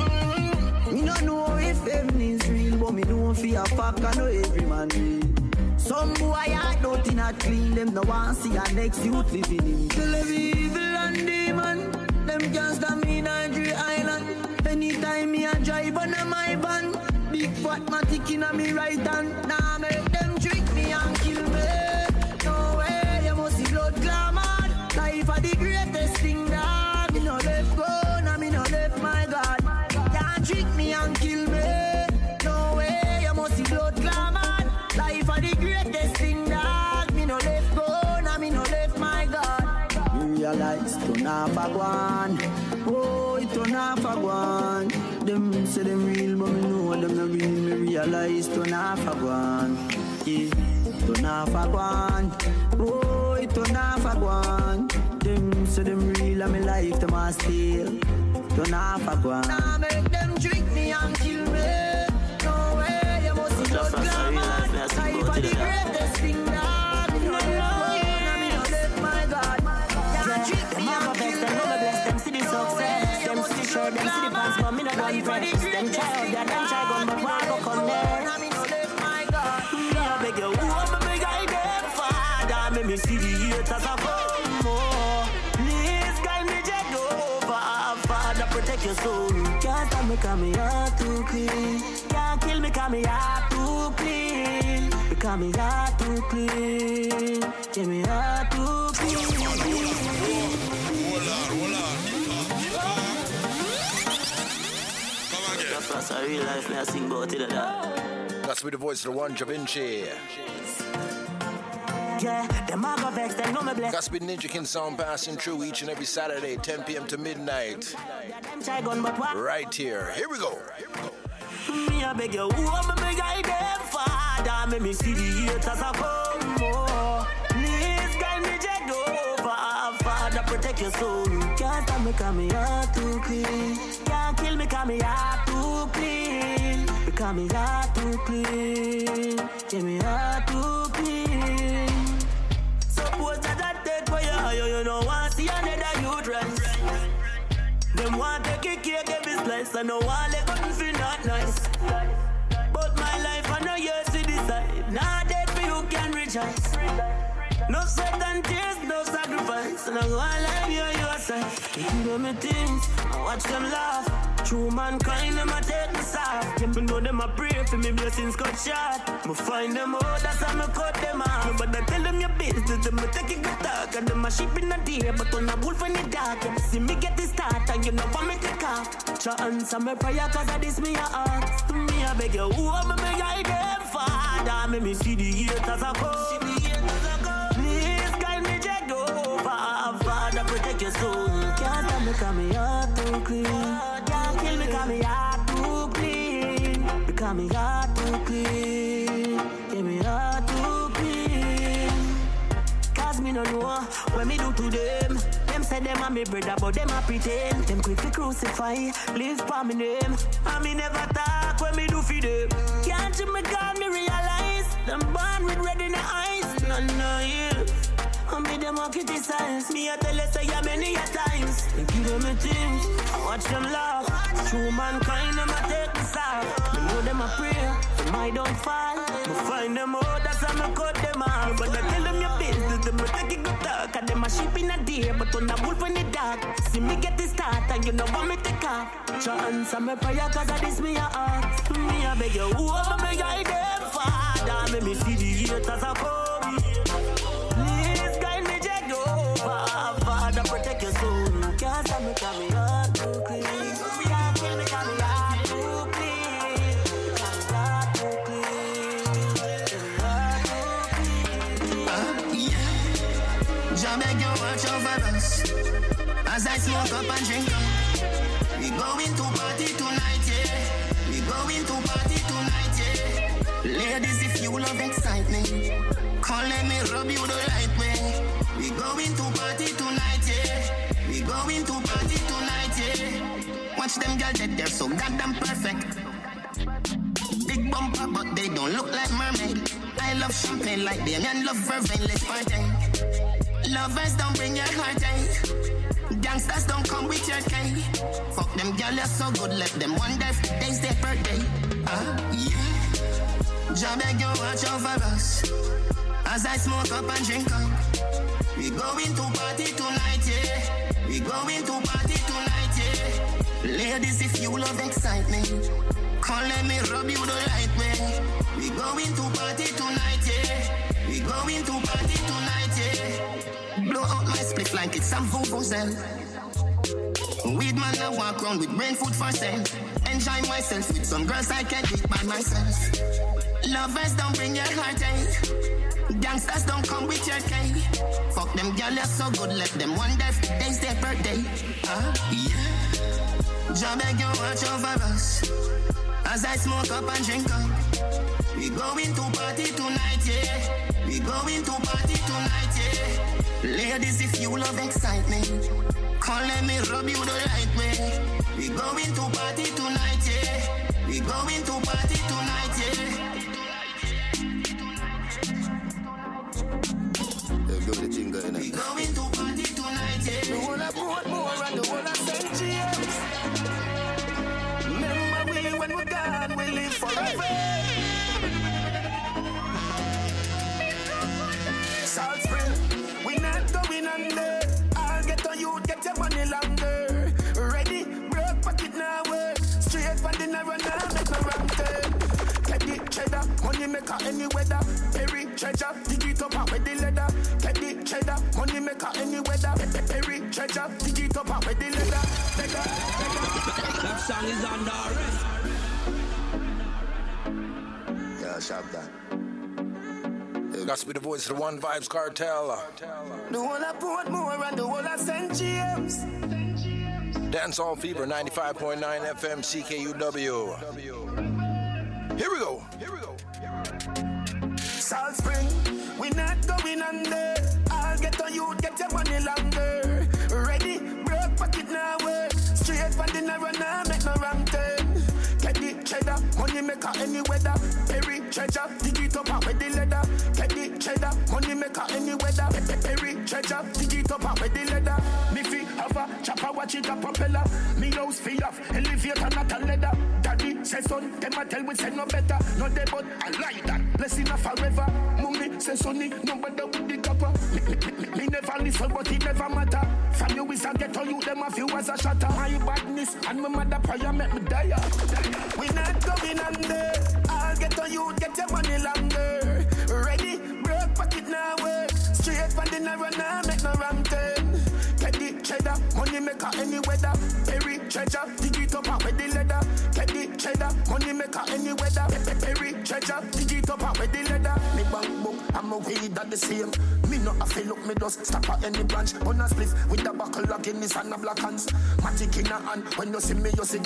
S5: Mm-hmm.
S22: Me no know if heaven is real, but me know fi a fuck I know every man real. Some boy I don't think not clean, them no want see a next youth living in.
S5: And demon, can't stop me in Nigeria Island. Anytime me a drive on a my van, big fat matic in a me right hand. Now make them trick me and kill me. No way, you must see blood glamour. Life are the greatest thing that me no left go, now me no left my God. Can't trick me and kill me. No way, you must see blood glamour. Life are the greatest thing that me no left go, now me no left my God.
S22: Me realize turn off a guan. It a guan. Them say them real, but me know them not real. Me realize turn off a guan. Yeah, turn off a guan. Oh, turn off a guan. Them say them real, and me life them a steal. Turn off a guan.
S5: Now make them trick me and kill me. No way, you must see blood glamour. Life are the greatest thing me
S23: not done. Them try them try gun, but go come there?
S5: Now me no left my God.
S23: A beg you, I beg I them father? Make me see the haters a come more. Please guide me Jehovah, Father protect your soul. Can't stop me 'cause me heart too clean. Can't kill me 'cause me heart too clean. Because me heart too clean. Yeah, me heart That's a real life, me I sing about it that.
S4: That's with the voice of the one, Da Vinci.
S23: Yeah, them a go vex, them know me bless.
S4: Gospel Ninja King sound passing through each and every Saturday, 10 p.m. to midnight.
S23: Them try gun, but what?
S4: Right here. Here we go.
S23: Me a beg you, who am I beg I them father? Make me see the haters a come more. Please guide me Jehovah, Father protect your soul. Can't stop me cause me heart too clean. Can't kill me cause me Because me heart too clean. Yeah, me heart too clean. Suppose that I take for you, you, you know want see another youth rise. Them want take a cake every slice, I know all they got feel not nice. But my life I know yours to decide. Nah, dead for you can rejoice. No sweat and tears, no sacrifice. And I go on like you, your side. You do me things, I watch them laugh. True mankind, them a take me soft. You know them a pray for me blessings cut short. Me find them out, that's how me cut them off. But I tell them your business, them a take it good talk. And them a sheep in the day, but on a wolf in the dark. You see me get the start, and you know what me take off. Try answer my prayer, cause of this me a ask. Me a beg you, who am I beg I them father? Me me see the haters a come. Me, heart too clean. Can't kill me, cause me heart too clean. Because me heart too clean. Yeah, me heart too clean. Cause me no know what me do to them. Them say them a me brother, but them a pretend. Them quick crucify, live for me name. And me never talk when me do for them. Can't you me call me realize? Them born with red in the eyes. No, no, yeah. I me them a criticize. Me a tell you say many a times. Me give them a things I watch them laugh. True mankind them a take the side. Me know them a pray. Don't fall. Me find them out That's how me cut them off. But I tell them your business. Them a take it good talk. And them a sheep in a day. But on a wolf in the dark. See me get the start. And you know what me take off. Try answer me prayer Cause of this me a ask Me a beg you Whoever me guide them Father. Me me see the haters a come Father, protect your soul. Can't stop
S24: beg I We going to party tonight, Ladies, if you love excitement let me rub you the right way We going to party going to party tonight, yeah Watch them girls that they're so goddamn perfect Big bumper, but they don't look like mermaid. I love champagne like Damien love vervain. Let's party. Lovers don't bring your heartache. Gangsters don't come with your cake. Fuck them girls, you're so good. Let them wonder if today's their birthday. Ah, yeah. Jah beg you watch over us as I smoke up and drink up. We going to party tonight, yeah. We going to party tonight, yeah. Ladies, if you love excitement, come let me rub you the right way. We going to party tonight, yeah. We going to party tonight, yeah. Blow out my split like it's some vuvuzela. Weed man, I walk around with brain food for sale. Enjoy myself with some girls I can't eat by myself. Lovers don't bring your heartache. Eh. Gangsters don't come with your cake. Fuck them girls, you're so good. Let them wonder if today's their birthday. Ah, yeah. Jah beg you watch over us as I smoke up and drink up. We going to party tonight, yeah. We going to party tonight, yeah. Ladies, if you love excitement, come let me rub you the right way. We going to party tonight, yeah. We going to party tonight, Yeah,
S25: give the jingle, innit?
S24: We going to party tonight, yeah.
S21: The whole of Portmore and the whole of St. James. Remember we when we're gone, we live forever. Salt Spring, we not going under. I'll get on you, get your money longer. Ready, broke pocket now work. Straight for the narrow now, make turn. Teddy cheddar, money maker any weather. Perry treasure, dig it up out with the leather. Teddy cheddar, money maker any weather. Pe- pe- Perry treasure, dig it up out with the leather. Leather, leather.
S25: That song is under arrest. Yeah, sharp that.
S4: Got to be the voice of the One Vybz Kartel. Uh.
S21: The whole of Portmore and the whole of St. James.
S4: Dancehall Fever 95.9 FM CKUW. Here we go. Here we go. Here we go.
S21: Salt Spring, we not going under. I'll get on you, get your money longer. Ready, broke pocket now. Eh. Straight from the narrow now, make no wrong turn. Get the cheddar, money maker any weather. Perry treasure, dig it up and with the leather. Get the cheddar, money maker any weather. Perry treasure, dig it up and with the leather. Me fi have a chopper, watch it a propeller. Me house fi off, elevator not a leather. Say son, them a tell we say no better. No they but I like that. Blessing a forever. Mummy say sonny, no better with the copper. Me, me, me, me never listen, but it never matter. From you is a ghetto, you them a few as a shatter. My badness and my mother prayer make me die. We not going under. I'll get on you, get your money longer. Ready, broke pocket now work. Straight from the narrow now, make no the money maker any weather. Perry treasure, dig it up and with the leather. Get the cheddar, money maker any weather. Perry treasure, dig it up and with the leather. Me bang book, I'm a weed that the same. Me not a feel up me just stop at any branch. On a spliff with a buckle of Guinness and a black hands. Magic in a hand, when you see me, you see.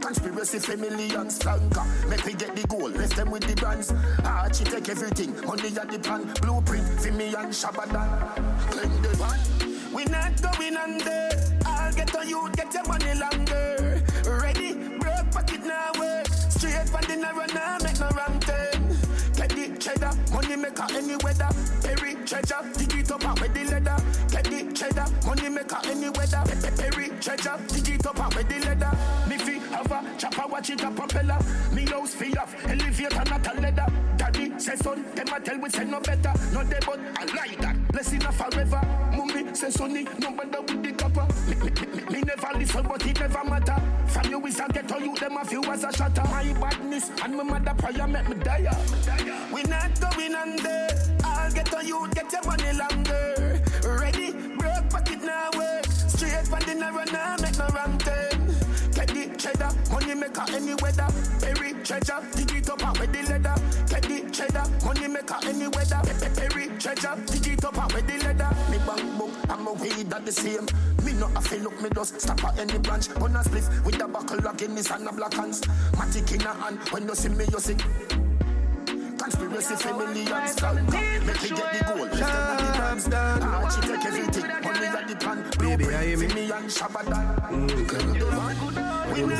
S21: Conspiracy for millions flanker. Make we get the goal, left them with the brands. Archie take everything, money at the plan. Blueprint for me and Shabadan. Clean the one. We not going under. I'll get on you, get your money longer. Ready, broke pocket now work. Straight from the narrow now, make no wrong turn. Get the cheddar, money maker any weather. Perry treasure, dig it up and with the leather. Get the cheddar, money maker any weather. Perry treasure, dig it with the leather. Me fi have a chopper, watch it a propeller. Me house fi off, elevator not a leather. Daddy say son, them a tell we say no better. No they but I like that. Blessing a forever. Mummy say sonny, no bother with the copper. Me, me, me, me, never listen, but it never matter. From you is a ghetto, you them a few as a shatter. My badness and my mother prayer make me die. We not going under. I'll get on you, get your money longer. Ready, broke pocket now work. Straight from the narrow now, make no wrong turn. The cheddar, money maker any weather. Perry treasure, dig it up and with the leather. The cheddar, money maker any weather. Perry treasure, dig it up and with the leather. Me bang book, I'm a weed that the same. Me not a feel look, me just stop at any branch. On a spliff with a buckle of Guinness and a black hands. Matic in a hand, when you see me, you see. Conspiracy for millions flanker. Make me get the goal, left them at the brands. Archie take everything, money at the plan.
S8: Baby, I hear me.
S21: For me and Shabadan. Clean the one.
S8: What do we?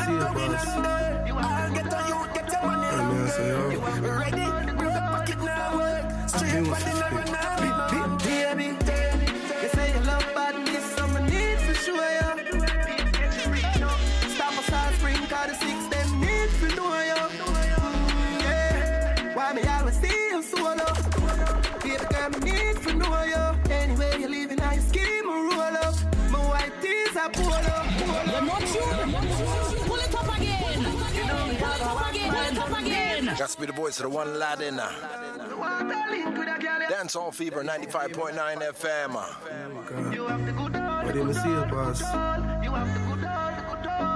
S21: I'll get on you, get your money
S8: say.
S21: Ready, pocket now work. Straight
S8: was
S21: from the narrow now.
S18: Baby, you say you love badness, so I need for sure, yeah. Stop a salt spring, cause the six need for know, yeah. Mm, yeah. Why me tees are polo.
S15: You're not you. Pull it up again. Pull it up again. Pull it up again.
S4: To be the voice of the one lad in Dancehall Fever 95.9 FM.
S8: What do we see, boss?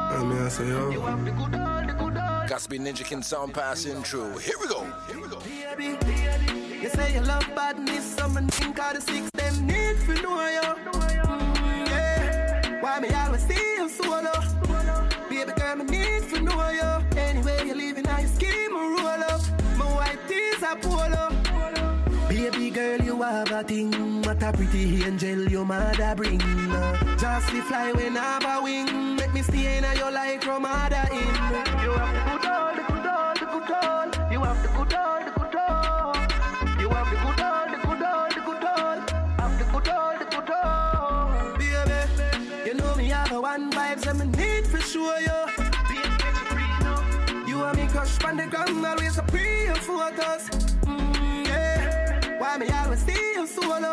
S8: I'm here, say, yo.
S4: To be Ninja King sound passing through. Here we go. Here we go.
S18: You say you love badness, some think all the six them need for know you. Why me always you solo? Baby girl, me need for know you. Anyway, you're living I scheme a roll up. My white tees are polo. Baby girl, you have a thing. What a pretty angel your mother bring. Just to fly when I have a wing. Make me stay in your like your mother in. You have crush ground, always your photos. Mm, yeah. Why me always see solo?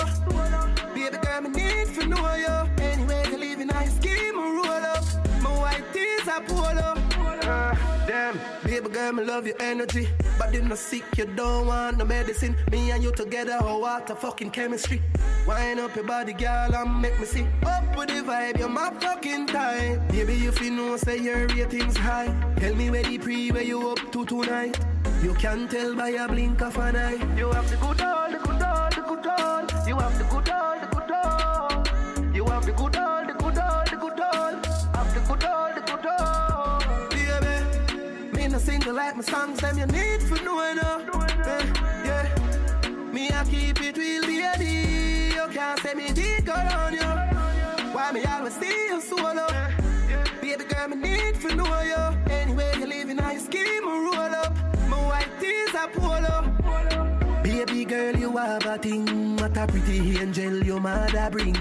S18: Baby girl, me need for know you. Anyway, you living I scheme a roll up. My white tees are polo. Uh, damn, baby girl, me love your energy. But you no sick, you don't want no medicine. Me and you together, oh what a fucking chemistry. Wind up your body, girl, and make me see. Up with the vibe, you're my fucking time. Baby, if you know, say your ratings high. Tell me where the pre, where you up to tonight. You can tell by a blink of an eye. You have the good all, the good all, the good all. You have the good all, the good all. You like my songs, them you need for knowing up. Yeah, yeah. Me, I keep it real, baby. You can't say me did go on you. Why me always see you swallow? Baby girl, me need for know you. Anyway, you living, I scheme, roll up. My white tears, I pull up. Baby girl, you have a thing. What a pretty angel your mother bring.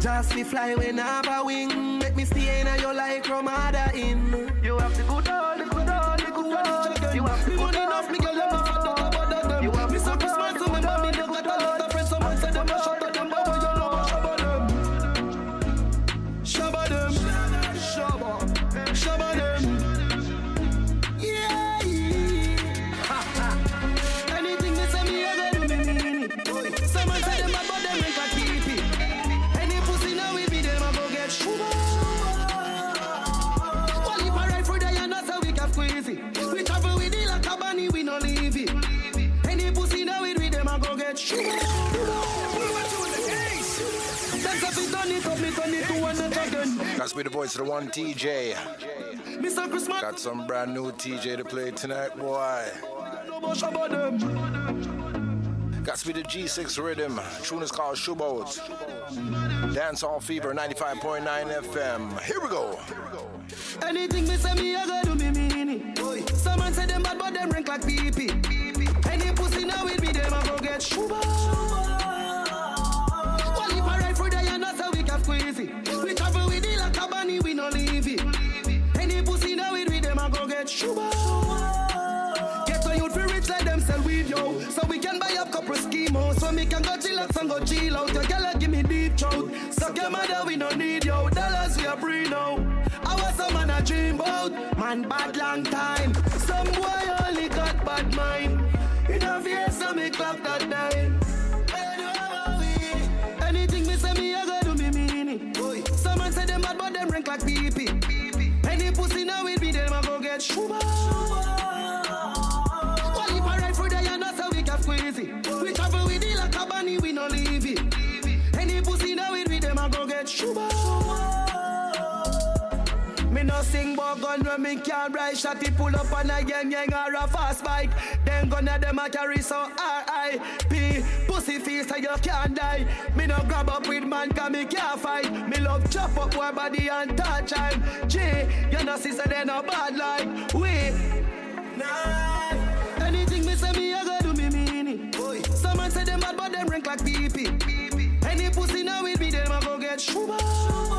S18: Just me fly when I have a wing. Make me stay in your like your mother in. You have the good all, the good all, the good all. You have the good enough, me girl, have to talk about them. You have me so Christmas, so remember me, they got a lot of friends. Someone said them a shut up them, but you That's
S4: be the voice of the one TJ.
S18: Mr. Christmas.
S4: Got some brand new TJ to play tonight, boy. Got to be the G6 rhythm. Tune is called Shoeboat. Dancehall Fever 95.9 FM. Here we go.
S18: Anything me say me, I go do me mean it. Someone say them bad, but them rank like pee pee. Any now them I go get shuba. Well, if I ride through there, you know so we can squeeze it. We travel with it like a bunny, we no leave it. Any pussy now with me, them I go get shuba. Get a youth for rich like them sell weed, yo. So we can buy up couple schemos. So me can go chillax and go chill out. Your girl give me deep throat. Suck your mother, we no need yo. Dollars we are free now. I was some man a dream about. Man bad long time. Some boy only got bad mind. A face, so me clock that time. Anything me say me, I go do me mean it. Someone say them bad, but them rank like. Any pussy now with me, them I go get shuba. Well, no sing but gun when me can't ride. Shotty pull up on a gang gang or a fast bike. Then gonna them a carry so R.I.P. Pussy face so you can't die. Me no grab up with man cause me can't fight. Me love chop up one body and touch time. G, you know sister they no bad like We. Nah. Anything me say me I go do me mean it. Man say them bad but them rank like pee Any pussy now with me them I go get shuba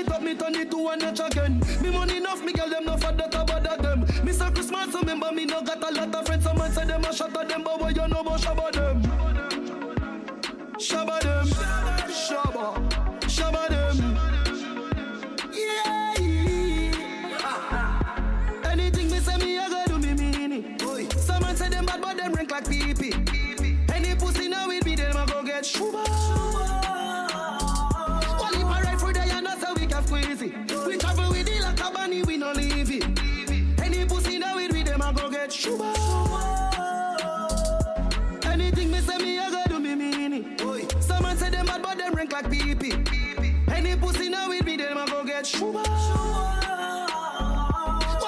S18: it up, me turn it to one notch again. Me money enough, me girl them no for that about them. Mr. Christmas, remember me no got a lot of friends. Someone say them a shot at them, but boy you know about shabba them. Shabba them, shabba like pee pee. Any pussy now with me, them I go get shuba. Well,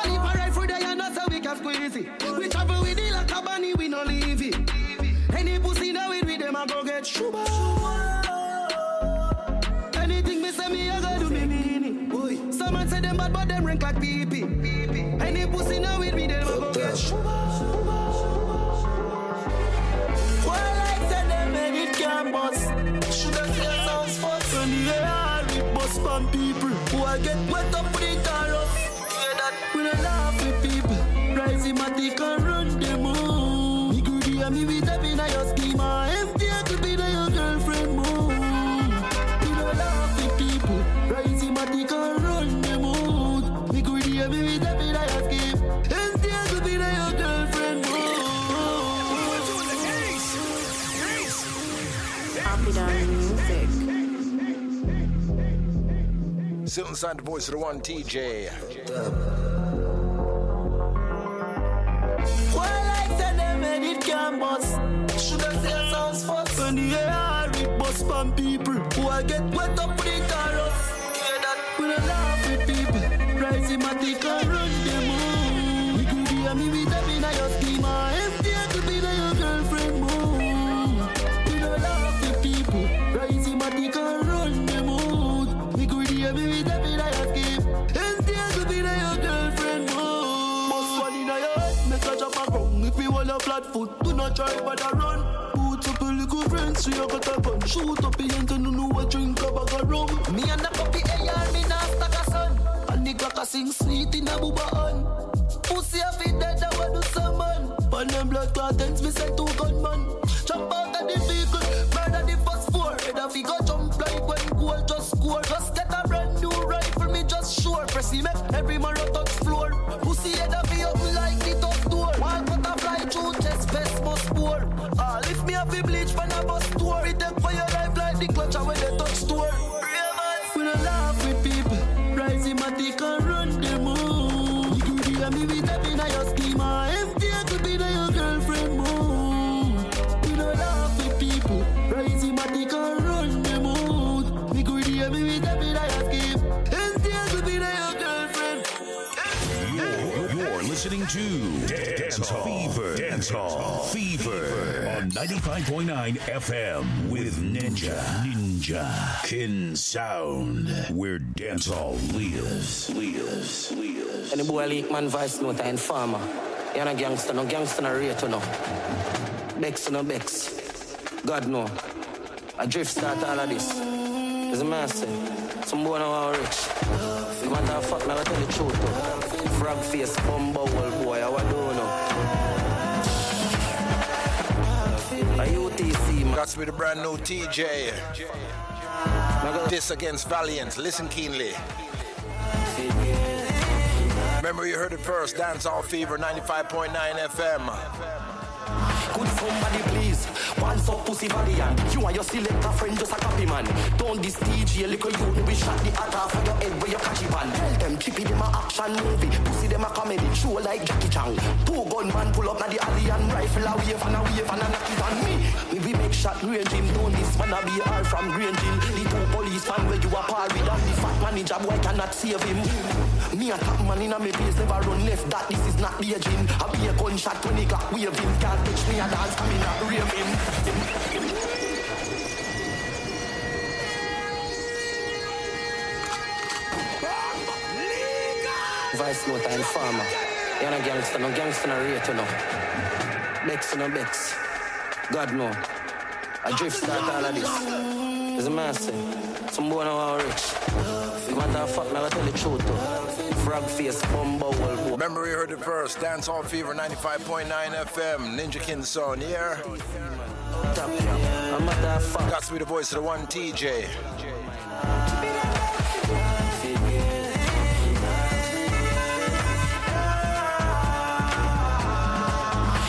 S18: if I ride through there, you so we can squeeze it. We travel with it like a bunny, we no leave it. Any pussy now with me, them I go get shuba. Anything me say me, I go do me mean it. Someone say them bad, but them rank like pee pee. Any pussy now with me, them I go get shuba. Well, like
S23: said them made it can bust. Bust from people who I get wet up with it all up. Hear that? We don't laugh with people. Rising matic and run the moon. Me goody and me with up in your schema. Empty could be the
S4: Still inside the voice of the one TJ.
S23: Well, I said them made it can. Shoulda say sounds first on the air. It bust from people who I get wet up with it all up. Hear that? We don't laugh with people. Rising matic and run the moon. We could be a me with them in your schema.
S18: Hot foot, do not try but I run. Boots up a little friends, so you got a gun. Shoot up the end and you know what drink a bag of rum. Me and the puppy eh, AR, me not stack a son. And the clock a sing sweet in a booba on. Pussy a fit dead, I want some man. Pan them blood clot ends, me send two gunman. Jump out of the vehicle, murder the first four. Head a figure jump like when goal just score. Just get a brand new rifle, me just sure. Press him make every man a touch floor. Pussy head a be up like the top door. One butterfly vest must pour. Ah, lift me up, bleach, fan a bus tour. It take for your life like the clutch when they touch store. We don't laugh with people, rise him and take and run the moon. You could hear me with them in your schema. Empty could be your girlfriend moon. We don't laugh with people, rise him and take and run the moon. You could hear me with them in your scheme. Empty could be your girlfriend.
S1: You're, you're listening to Dancehall Fever. Dancehall Fever on 95.9 FM with Ninja. Ninja. Kin Sound. Where dancehall lives. Lives. Lives.
S26: Any boy leak man voice note and farmer. You're not gangster, no gangster, no rate, no. Bex, no Bex. God no. I drift start all of this. Is a say. Some boy now are rich. The matter now I tell the truth. Though. Frog face, bumbo boy, I want To
S4: be the brand new TJ. This against Valiant. Listen keenly. Remember, you heard it first. Dancehall Fever 95.9 FM.
S26: Could somebody please Up pussy valiant You and your selector friend just a copy man. Don't this DJ little you We shot the off of your head where you catch it Tell them chippy them a action movie. Pussy them a comedy. Show like Jackie Chan. Two gunman pull up na the alley and rifle a wave and a wave and a knock it on me. We we make shot range him Don't this man a be all from Green Hill The two police man where you a par with And the fat manager boy cannot save him? Me a top man in a me place never run left. That this is not the aging I be a gunshot 20 clock waving. Can't touch me a dance coming out raving Vice note and farmer. You're not gangster, no gangster, no rate, you know. Bex, no Bex. God no. I drift start all of this. It's a say. Some boy now rich. Matter of fact, I tell the truth, though. Frog face, bumbo, boy.
S4: Remember, you heard it first. Dancehall Fever 95.9 FM. Ninja Kin Son here. Got to be the voice of the one TJ.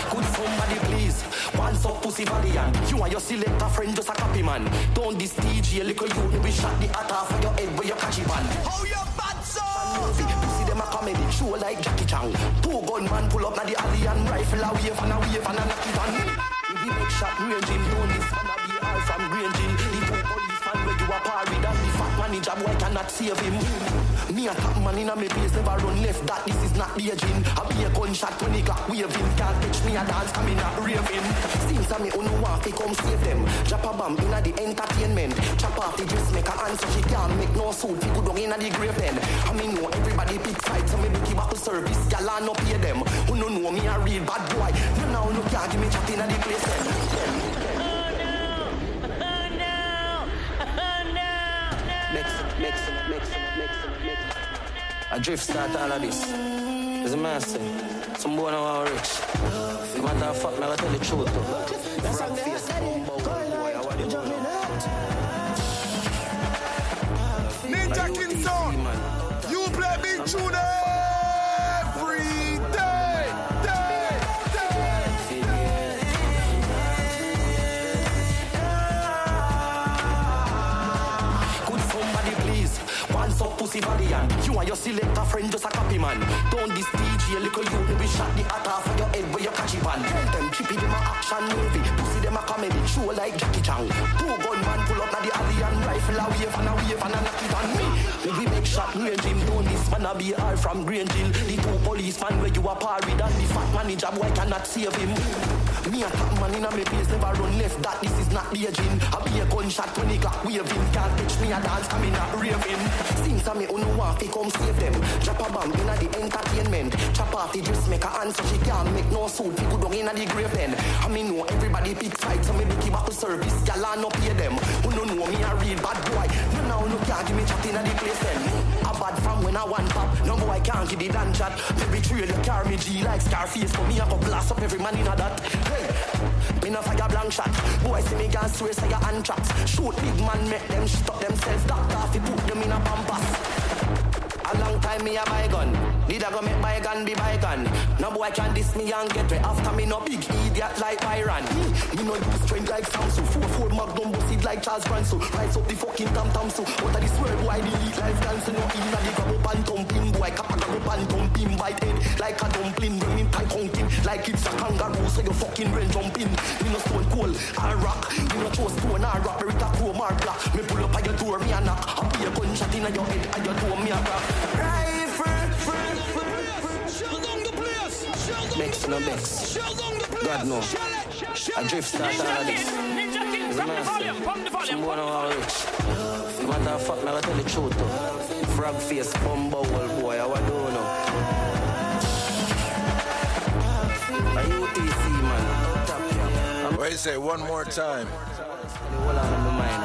S26: Could somebody please. Once up pussy valiant. You and your selector friend just a copy man. Don't this DJ little you We shot the hat off of your head where you catch it on How you bad so Pussy them a comedy. Show like Jackie Chan. Two gunman pull up na the alley and rifle a wave and a wave and a knock it on We make shot range him Don't this man a be all from Green a par with And the fat manager boy cannot save him. Me a top man in a me place never run left That this is not the aging I be a gunshot 20 clock waving. Can't catch me a dance coming out raving. Since I me no want fi come save them? Drop a bomb inna the entertainment. Chop off the dressmaker and so she can't make no suit. Fi go down inna the grave then. I me know everybody pick fight So me be give up the service. Y'all a no pay them. Who no know me a real bad boy? No now no can't give me chat inna the place then Mix, mix, mix, mix. I drift start all of this. It's a say. Some boy now are rich. The matter of fact, now I tell the truth. though. Frog face, bumbo, boy, I want you.
S27: Ninja King Son, you play big tune
S26: You and your selector friend just a copy man. Don't this DJ little you We shot the hat of your head where you catch it on Tell them chippy them a action movie. Pussy them a comedy. Show like Jackie Chan. Two gunman pull up na the alley and rifle a wave and a wave and a knock it on me. We make shot range him Don't this man a be all from Green Hill. The two policeman where you a par And the fat manager boy cannot save him Me a top man in a me place, never run left. That this is not the aging. I be a gunshot when he got waving. Can't catch me a dance, coming out raving. Since I me uno want fi come save them. Drop a bomb in a the entertainment. Chop off the dressmaker hand so she can't make no suit. People down in a the grave then. I me know everybody pick fight, so me be keep up service. Gyal a no pay them. Who no know me a real bad boy. You now no can't give me chat in a the place then. Bad from when I want pop. No boy can't give the dan chat. Me betrayal you carry me G like Scarface. For me I go blast up every man in a that. Hey. Me no fire blank shot. Boy see me gas swear say you anthrax. Shoot big man make them shit up themselves. Doctor fi put them in a pampas. A long time me a gun. Did I go make buy gun be gun? No boy can diss me and get way after me no big idiot like Byron. Me, me no use strength like Samsung. Four four Magnum busted like Charles Bronson. Rise up the fucking tam tam so. What are this world boy delete life dancing no in a the grab up and thumping boy. Kappa grab up and thumping bite head like a dumpling. Bring me tie conking like it's a kangaroo. So you fucking rain jumping. Me no stone cold or rock. Me no throw stone or rock. Me with a chrome or black. Me pull up at your door me a knock. I be a gunshot in your head and your door me a rock. Bex no Bex. God no. I drift start all of this. Someone are rich. No matter how fuck, me I tell the truth though. Frog face, bumble boy, how I do now. A UTC man.
S4: What you say? One more time.
S26: Hold on in my mind.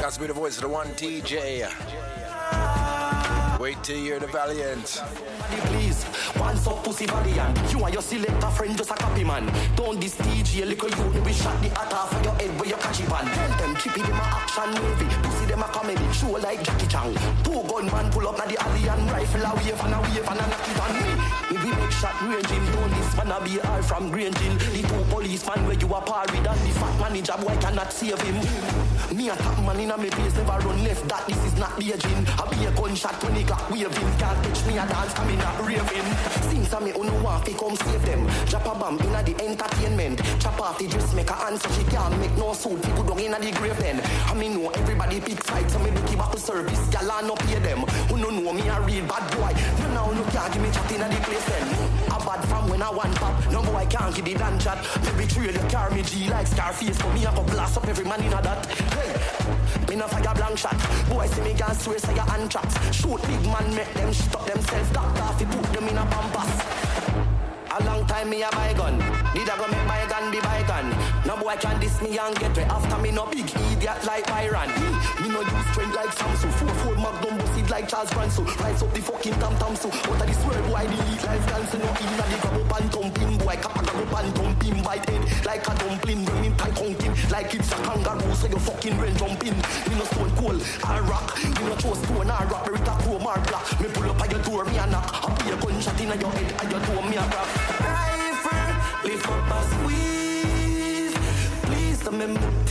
S4: Got to be the voice of the one TJ. Wait till you hear the Valiant.
S26: Please, once up pussy valiant. You and your selector friend just a copy man. Don't this DJ little you we shot the hat off of your head where you catch it man. Tell them chippy them a action movie. Pussy them a comedy show like Jackie Chan. Two gun man pull up na the alley and rifle a wave and a wave and a knock it on me. If we make shot ranging, don't this man a be all from Grangeville. The two policeman where you a par with and the fat manager boy cannot save him. Me a top man in a me place never run left. That this is not the aging. I be a gunshot when he got waving. Can't catch me a dance coming out raving. Since I me uno want fi come save them. Drop a bomb in a the entertainment. Chop off the dressmaker hand so she can't make no suit. Go down in a the grave then. I me know everybody pick fight so me keep up the service. Gyal a no pay them. Who no know me a real bad boy. You now no can't give me chat in a the place then. A bad from when I want pop. No boy can't give the dan chat. Me betrayal you carry me G like Scarface. For me I go blast up every man in a that. Hey. Me no fire blank shot. Boy see me gas swear say you anthrax. Shoot big man make them shit up themselves. Doctor fi put them in a pampas. A long time me a buy gun. Did I go make buy gun be buy gun? No boy can diss me and get way after me no big idiot like Byron. Me, me no use strength like Samsung. Four four Magnum busted like Charles Bronson. Rise up the fucking tam tam so. What are this world boy delete life dancing no in a the grab up and thumping boy. Kappa grab up and thumping bite head like a dumpling. Bring me tie conking like it's a kangaroo. So you fucking rain jumping. Me no stone cold or rock. Me no throw stone or rock. Me with a chrome or black. Me pull up at your door me a knock. I be a gunshot in your head and your door me a rock. Please,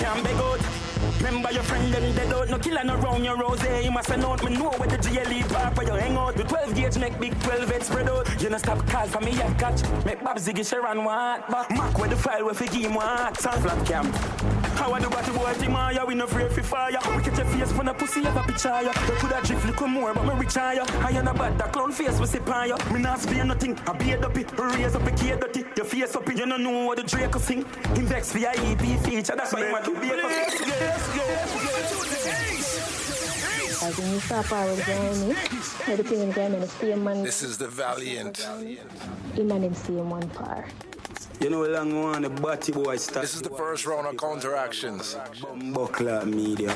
S28: That
S11: boy you can be good. Remember your friend them dead out, no killer no round your rose. You must known me know where the GLE park where you hang out. The 12 gauge make big 12 head spread out. You know stop call for me yet catch. Make Bob Ziggy Sharon want back. Mark where the file where fi him what. Sound flat camp. How I do batty boy team on ya, we no afraid fi fire. We catch your face for the pussy have a picture. You coulda drift little more, but me on ya. I ain't a bad that clown face we sip on. Me not spare nothing, I be a dopey. Raise up a key dirty, your face up, you no know what the Draco sing. Your EP feature, that's why you want to be a
S29: Like when you
S4: This is the Valiant.
S29: Him and him one par.
S8: You know, long one, the batty boy start.
S4: This is the first round of counteractions.
S8: Buckler media.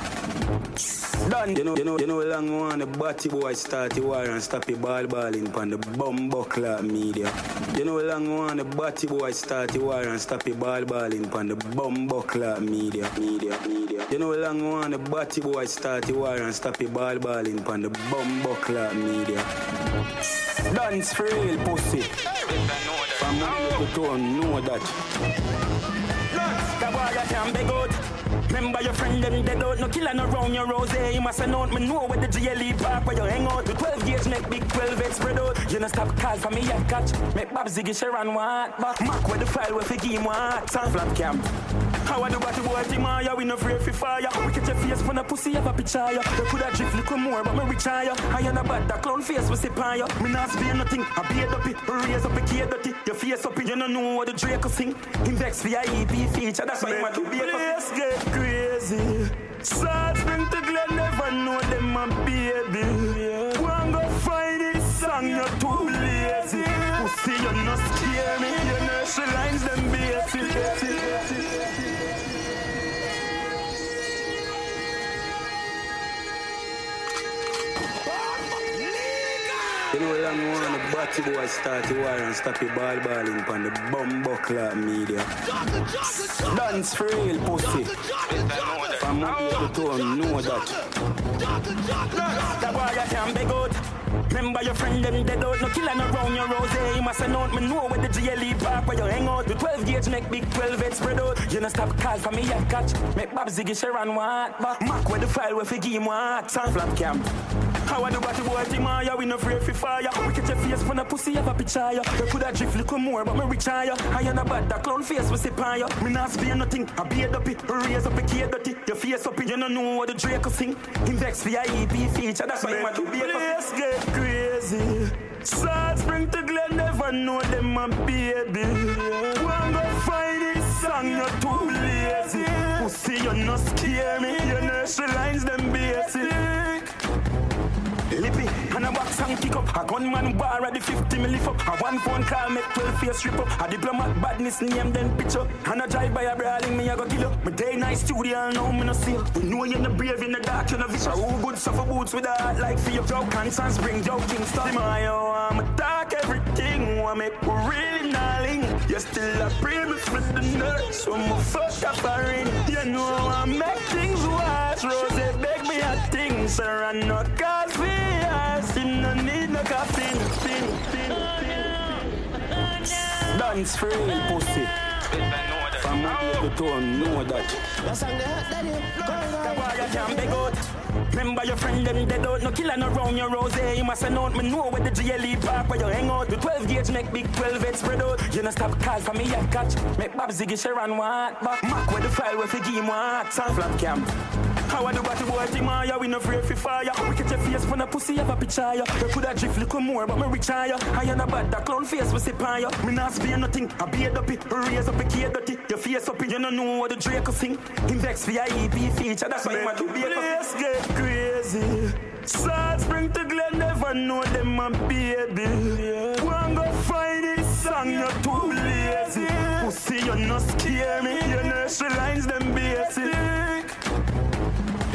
S8: Done. You know, you know, you know, long one, the batty boy start the war and stop the ball balling pan the bum buckler media. You know, long one, the batty boy start the war and stop the ball balling pan the bum buckler media. Media, media. You know, long one, the batty boy start the war and stop the ball balling pan the bum buckler media. Dance for real, pussy. From now to know that.
S11: The boy you can be good. Remember your friend them dead out, no killing around your rose. You must have known me know where the GLE park where you hang out. The 12 gauge make big 12 X spread out. You know stop call for me, I catch. Make Bob Ziggy Sharon what? Back Mac where the file where fi him what? Sun flat cam. How I do what the boy team are? We no afraid fi fire. We catch your face from a pussy have a picture ya. They coulda drift little more, but me reach higher. I ain't a bad that clown face we sip on. Me not spear nothing. I beard up it, raise up a kid dirty. Your face up it, you no know what the Draco sing. Him vex for your EP feature. That's why him a do beat up.
S30: Let's get crazy. Salt Spring to Glen never know them my baby. One go find this song, you're too lazy. Pussy, you're not scare me. Your nursery lines them basic.
S8: You know, long one, the batty boy start the war and stop the ball balling pan the bum buckler media. Dance for real, pussy. From now to tone, know that.
S11: The boy you can be good. Remember your friend them dead out, no killing around your rose. You must have me know where the GLE park where you hang out. The 12 gauge make big 12 X spread out. You know stop call for me, I catch. Make Bob Ziggy Sharon? Back Mac where the file where fi give him what? Flat cam. How I do the boy team ya? We no afraid fi fire. We catch your face from a pussy have a picture. We coulda drift little more, but me reach higher. I ain't a bad that clown face we sip. Me not spear nothing. I beard up it, raise up a kid dirty. Your face up it, you no know what the Draco sing. Him vex for your EP feature. That's why a up.
S30: Let's get crazy. Salt Spring to Glen never know them my baby. One go find this song, you're too lazy. Pussy, you not scare me. Your nursery lines them basic.
S11: And a box and kick up. A gunman bar at the 50 me up. A one phone call make 12 face rip up. A diplomat badness name then picture. And a drive by a brawling me I go kill up. My day night studio now me no see We know you're the brave in the dark you know vicious. Who good suffer boots with a heart like your Joe cancer spring Joe Kingston. See my yo, I'm talk everything. I make we really gnarling. You still a pray me for the nurse. So my fuck up a ring. You know I make things worse. Rose beg me a thing. Sir, I no call You no need no caffeine. Fin, fin, fin.
S8: Dance real, pussy. From now to tone, know that.
S11: The boy you can be good. Remember your friend them dead out, no killing around your rose. You must known me know where the GLE park where you hang out. The 12 gauge make big 12 X spread out. You know stop call for me, I catch. Make Bob Ziggy Sharon what? Back Mac where the file where give him what? Sun flat cam. How I do what the boy? We no afraid fi fire. We catch your face from a pussy have a picture ya. We coulda drift little more, but me reach higher. I ain't a bad that clown face we sip on. Me not spear nothing. I beard up it, raise up a kid dirty. Your face up it, you no know what the Draco sing. Him vex for your EP feature. That's why a beat up.
S30: Let's get crazy. Salt Spring to Glen never know them my baby. One go find this song, you're too lazy. Pussy, you not scare me. Your nursery lines them basic.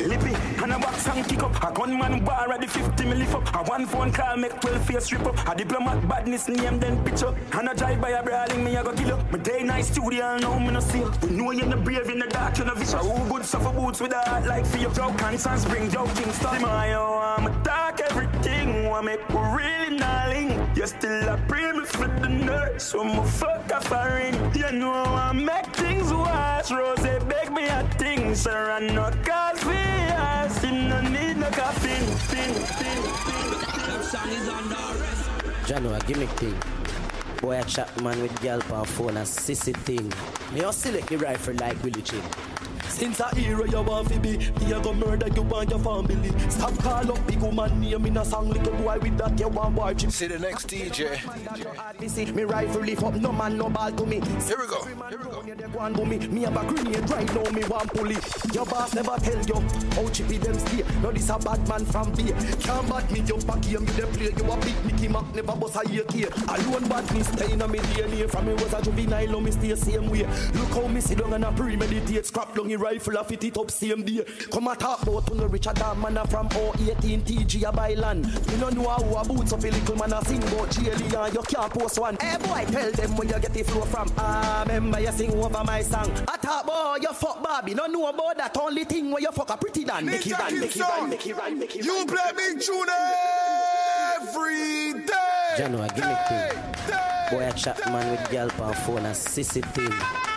S11: Lippy, and a box and kick up. A gunman bar at the 50 me lift up. A one phone call make 12 face rip up. A diplomat badness name then pitch up. And a drive by a brawling me I go kill up. My day night studio now me no see. We know you're the brave in the dark you're no vicious. Who good suffer boots with a heart like your Joe cancer spring Joe Kingston. Oh, my yo, I'm talk everything. I make we really gnarling. You still a pray me for the nurse. So my fuck a foreign. You know I make things worse. Rose beg me a thing. Sir, I no for yours. You no need no caffeine.
S27: Gimmick thing. Boy, a chat man with gal on phone, a sissy thing. Me just select the rifle like Willie Chin.
S26: Since a hero you want to be, me a go murder you and your family. Stop call up big woman name in a song, little boy with that you want boy chip.
S4: See the next DJ.
S26: Me rifle lift up, no man no ball to me.
S4: Here we go.
S26: Here we go. Me, me have a grenade right now, me want pulley. Your boss never tell you how chippy them stay. No this a bad man from B. Can't bat me jump back here, me the play. You a big Mickey Mac, never bust a year here. Alone bad me stay in a me DNA. From me was a juvenile, now me stay same way. Look how me sit down and a premeditate. Scrap down the rifle, a fit it up same day. Come a talk about to no Richard Dam man a from 018 TG a buy land. You don't know how a boots up a little man a sing about GLE and you can't post one. Hey boy, tell them where you get the flow from. Ah, remember you sing over my song. I talk boy, you fuck Bobby. No know about that only thing where you fuck a pretty dan. Make it run, make it run, make it run, make it
S19: You play big tune every day.
S27: Jano, give me thing. Boy, I chat man with gal on phone and sissy thing.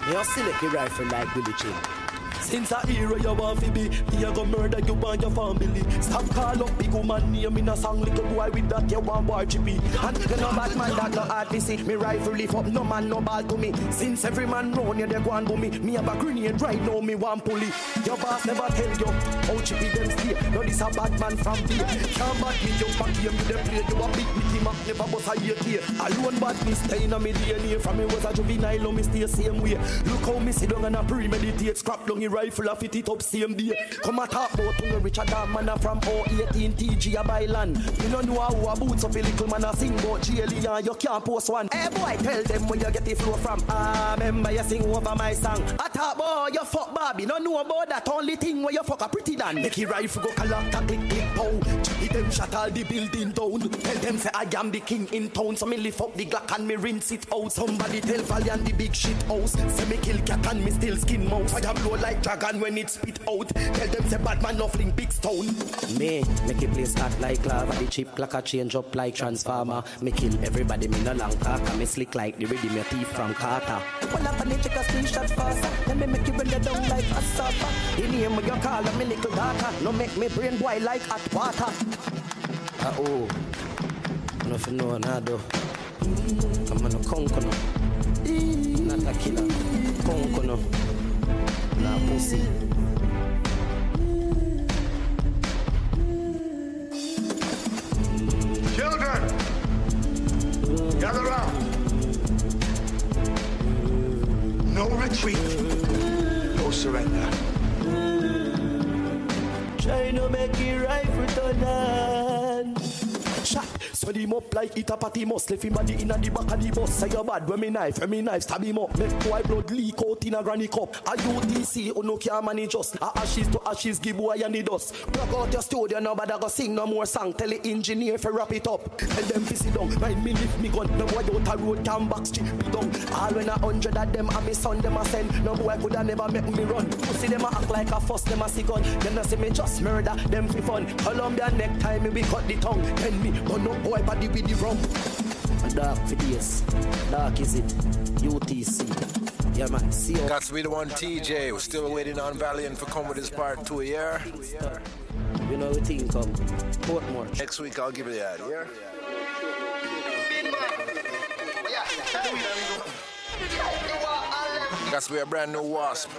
S27: You select the rifle like Billy Chin.
S26: Since a hero you want to be, me a go murder you and your family. Stop call up big woman name in a song, little boy with that you want boy chippy. And you know bad man that no hard to see. Me rifle lift up, no man no ball to me. Since every man round you they go and me, me have a grenade right now, me want pulley. Your boss never tell you how chippy them stay. No this a bad man from B. Can't bad me jump back here, me them play. You a big Mickey Mac, never bust a year here. Alone bad me stay in a me DNA. From me was a juvenile, me stay same way. Look how me sit down and a premeditate, scrap down the rifle, a fit it up same day. Come a talk about to Richard Dam man a from 018 TG a buy land. You don't know how a boots up a little man a sing about GLE and you can't post one. Hey boy, tell them where you get the flow from. Ah, remember you sing over my song. I talk boy, you fuck Bobby. No know about that only thing where you fuck a pretty dan. Make it rifle go collect click click pow. Chippy them shut all the building down. Tell them say I am the king in town. So me lift up the Glock and me rinse it out. Somebody tell Valiant the big shit house. Say me kill cat and me still skin mouse. Fire blow like dragon when it spit out. Tell them say bad man no fling big stone.
S27: Me, make it play start like lava. The chip clock a change up like transformer. Me kill everybody, me no long talk. Me slick like the rhythm your teeth from Carter.
S26: Well up and check a screenshot faster. Let me make you run it down like a supper. The name of your call me little daughter. No make me brain boy like hot water.
S27: Ah oh, nothing no nado. I'm on a conquer no. Not a killer. Conquer no. Nah pussy.
S19: Children, gather round. No retreat, no surrender.
S26: Try to make it right for on. Spread him up like it a patty must Left him body inna the back of the bus. Say you bad when me knife, when me knife stab him up. Make boy blood leak out in a granny cup. A UTC, who oh, no can manage us A ashes to ashes, give boy and the dust. Plug out your studio, nobody go sing no more song. Tell the engineer fi wrap it up. Tell them fi sit down, mind me lift me gun. No boy out a road can back strip me down. All when a hundred of them and me son them a send. No boy coulda never make me run. Pussy them a act like a fuss, them a see gun. Them no see me just murder, them fi fun. Columbia necktie, me we cut the tongue. Tell me, but no boy body with the rum
S27: A dark for days. Dark is it? UTC. Yeah man, see you.
S4: Got to be the one TJ. We're still waiting on Valiant for come with his part two a year.
S27: You know the thing come. Portmore.
S4: Next week I'll give you that, yeah? Got to be a brand new wasp.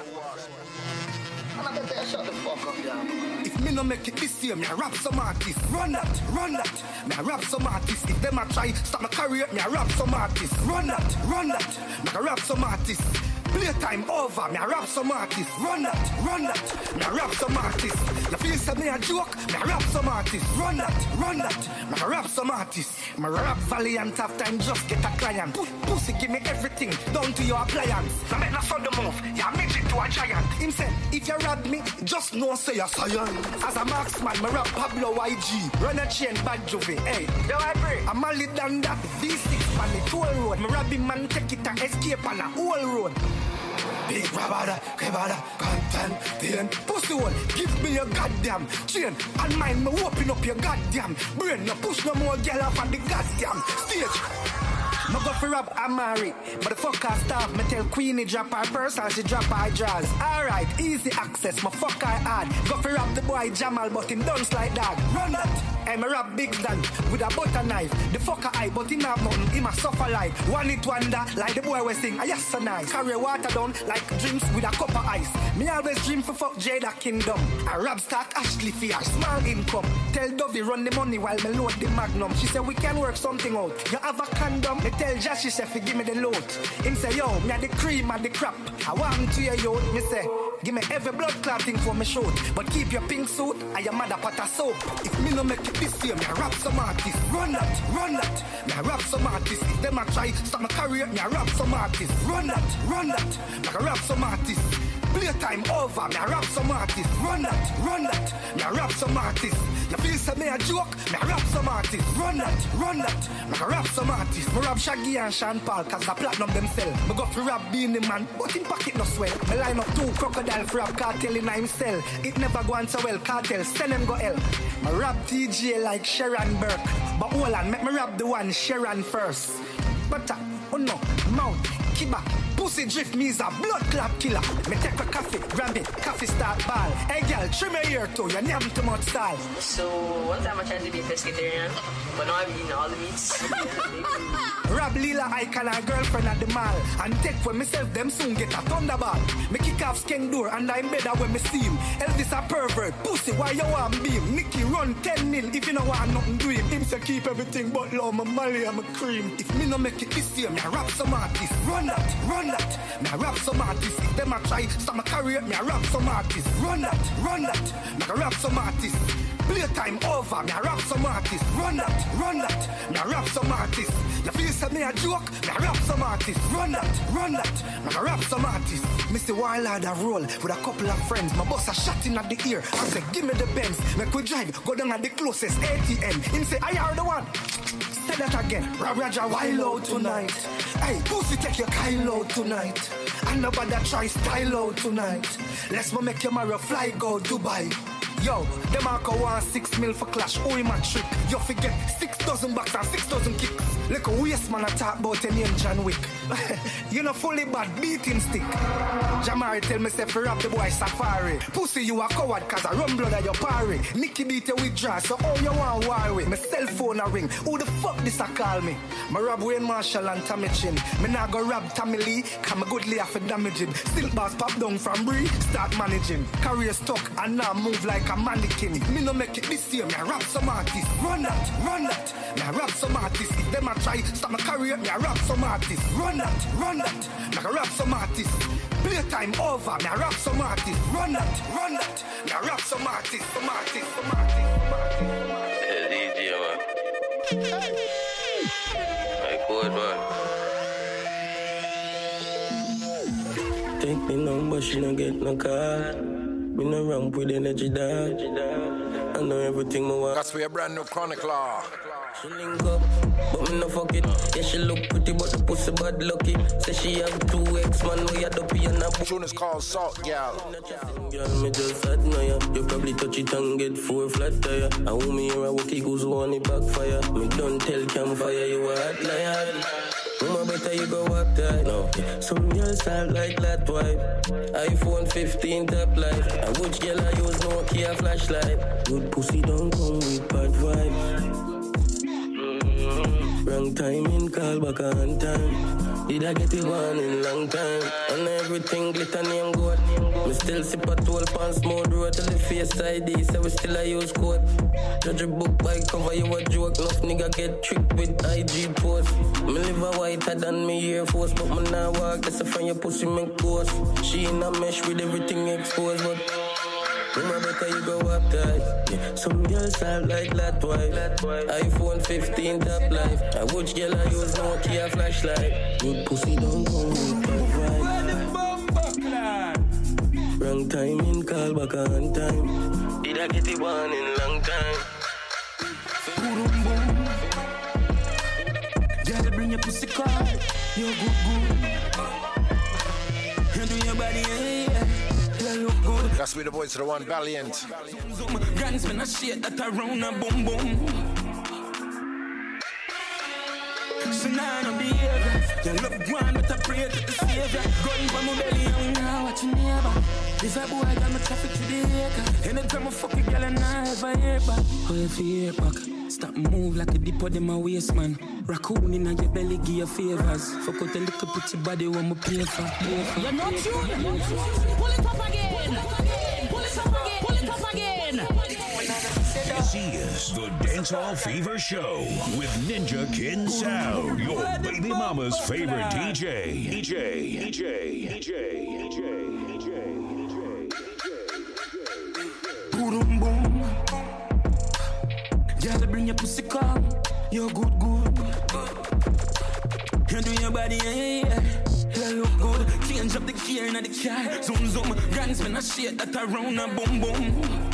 S19: If me no make it this year, me a rap some artists. Run that, run that. Me a rap some artists. If them a try stop my career, me a rap some artists. Run that, run that. Me a rap some artists. Playtime over, me a rap some artists. Run that, run that. Me a rap some artists. You feel say me a joke? Me a rap some artists. Run that, run that. Me a rap some artists. Me rap valiant after time just get a client. Pu- Pussy give me everything down to your appliance. Now make no the move. You make it to a giant. Him say, if you rob me, just know say you're. As a marksman, me rap Pablo YG. Run a chain, bad juvie. Hey, yo I pray. I'm lead than that. V6 on the toll road. Me robbing man take it and escape on a whole road. Big rabada, kebada, content, then pussy one, give me your goddamn chain and mind me open up your goddamn brain. No push no more girl off on the goddamn stage.
S31: Me go for rap, I'm married. But the fuck her staff, me tell Queenie drop her purse and she drop her jaws. Alright, easy access, my fuck her hard. Go for rap the boy Jamal, but him dance like that. Run. Hey, me rap big dan with a butter knife. The fucker eye, but him have nothing, him a suffer like. One it wonder, like the boy we sing, I yes so nice. Carry water down like dreams with a cup of ice. Me always dream for fuck Jada Kingdom. A rap stack Ashley for small income. Tell Dovey run the money while me load the magnum. She said we can work something out. You have a condom? Me tell Josh, she said, give me the load. Him say, yo, me a the cream and the crap. I want to your yo. Me say, give me every blood clotting for me shoot. But keep your pink suit and your mother pot of soap. If me no make it this year, me a rap some artist. Run that, run that. Me a rap some artist. If them a try stop my career, me a rap some artist. Run that, run that. Me a rap some artist. Playtime over, me a rap some artist. Run that, run that. Me a rap some artist. You feel say me a joke? Me a rap some artist. Run that, run that. Me a rap some artist. Me rap Shaggy and Sean Paul, cause the platinum them sell. Me go for rap Beenie Man, but in pocket no swell. Me line up two crocodile for rap Kartel in him cell. It never go on so well, Kartel, send them go hell. Me rap TJ like Sharon Burke. But hold on, make me rap the one Sharon first. But uh, oh no, mouth, kiba, pussy drift me is a blood clot killer. Me take a coffee, grab it, coffee start ball. Hey girl, trim your ear too, you name too much style.
S32: So one time I tried to be a pescatarian, but now I'm eating all the meats.
S31: Rob Lila icon her girlfriend at the mall. And take for myself them soon get a thunderball. Me kick off skeng door and I'm better when me see him Elvis a pervert, pussy why you want beam? Nicky run 10 nil if you know want nothing do him Him say keep everything but love my Molly and my cream. If me no make it this year me a rap some artist. Run that, run that, me a rap some artist. If them a try stop my career me a rap some artist. Run that, run that, me a rap some artist Playtime over, me a rap some artist. Run that, run that, me a rap some artist. You feel say me a joke, me a rap some artist. Run that, run that, me a rap some artist. Mr. Wild a roll with a couple of friends. My boss a shot in at the ear. I say, give me the Benz, make we drive, go down at the closest ATM. Him say, I are the one. Say that again. Rob Roger wild out tonight. Hey, pussy take your Kyle out tonight. And nobody try style out tonight. Let's make your marry fly go Dubai. Yo, them a go want six mil for clash. Oh, a trick. You forget six dozen bucks and six dozen kicks. Like a waste man a talk about your name John Wick. you know fully bad beating stick. Jamari tell me say rap the boy safari. Pussy you a coward cause I run blood at your party. Nicky beat you with draw so all you want war. My cell phone a ring. Who the fuck this a call me? My rob Wayne Marshall and Tommy Chin. Me nah go rob Tommy Lee. Come a good for damage him. Still boss pop down from Bree. Start managing. Career stuck and now move like a mannequin. Me no make it this year, me a rap some artist. Run that, run that. Me a rap some artist. If them a try stop my career, me a rap some artist. Run that, run that. Me a rap some artist. Playtime over, me a rap some artist. Run that, run that. Me a rap some artist, some artist, some artist.
S33: Yeah, DJ, man. My good man.
S34: Take me number, she no get no call. Me no ramp with energy dog. I know everything me want.
S4: That's for your brand new chronicler.
S34: She link up, but me no fuck it. Yeah, she look pretty, but the pussy bad lucky. Say she have two ex man, we had dopey and a
S4: Tune is called Salt Gal.
S34: Girl, me just admire. You probably touch it and get four flat tire. I want me here, I walk it, goes on it backfire. Me don't tell campfire, you a hot liar. Mama better you go up tight. No, some girls style like that wife. iPhone 15 top life. I watch girl I use Nokia flashlight. Good pussy don't come with bad vibes. Wrong time in call back on time. Did I get it one in long time? And everything glitter name gold. Me still sip a 12 pound smooth road till the face ID. So we still I use code. Judge a book by cover, you a joke. Enough nigga get tricked with IG post. Me live a whiter than me Air Force, but me now walk. That's a friend your pussy make ghost. She in a mesh with everything exposed, but. Mama better you go up tight. Yeah. Some girls have like that wife. iPhone 15 top life. I watch girl I use Nokia flashlight. Good pussy don't come with bad vibe. Wrong time in call back on time. Did I get one in long time?
S30: Boom, boom. Girl, bring your pussy car. You're good, good. Do your body, eh?
S4: That's with the of the one Valiant.
S30: I
S7: Your love one, but I pray to the savior. My belly, I'm now watching neighbor. This a boy got traffic to the acre. Anytime I fuck a girl and I. Oh, if you. Stop move like a of my waist, man. Raccoon in your belly, give you favors. Fuck out a little pretty body.
S15: You're not. Pull it up again.
S1: This is the Dancehall Fever Show with Ninja Kin Sound, your baby mama's favorite DJ. DJ, DJ, DJ, DJ, DJ, DJ.
S7: Boom, boom. Girl, bring your pussy come. You're good, good. You do your body, yeah, yeah. You look good. Change up the gear in the car. Zoom, zoom. Grand spin a shit that around a boom, boom.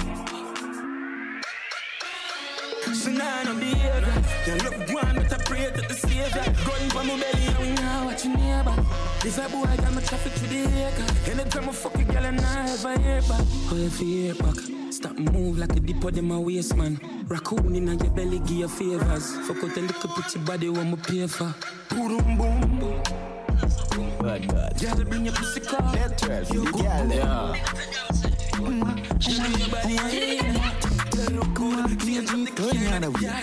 S7: So now no behavior. You look one, but I pray to the savior. Gun for my belly, I'm now watching neighbor. This a boy got my traffic to the acre. Anytime I fuck a girl and I ever hear back. Oh, if you hear back. Stop move like a dip of my waist, man. Raccoon in your belly, give you favors. Fuck out a little pretty body, want me pay for. Boom, boom, boom.
S35: Bad, bad.
S7: Girl, bring your pussy call.
S35: Let 12,
S7: You
S35: the
S7: good,
S35: girl,
S7: good.
S35: yeah.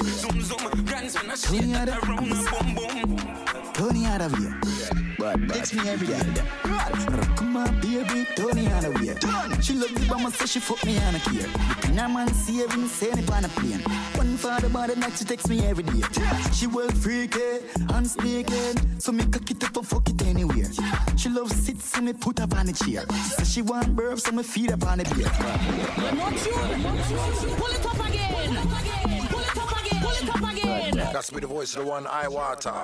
S7: Tony
S35: out of here. Text me every day. Come on, baby, Tony out of here. She love the bomber, so she fuck me on a care. Looking at man, see every send it on a plane. One for the body, night she text me every day. She well freaky, eh, and speaking, eh. so me cock it up and fuck it anywhere. She love sit, so me put up on the chair. So she want burp, so me feed up on the beer.
S15: Not you. Pull it up again. Pull it up
S4: That's me, the voice of the one, I Water.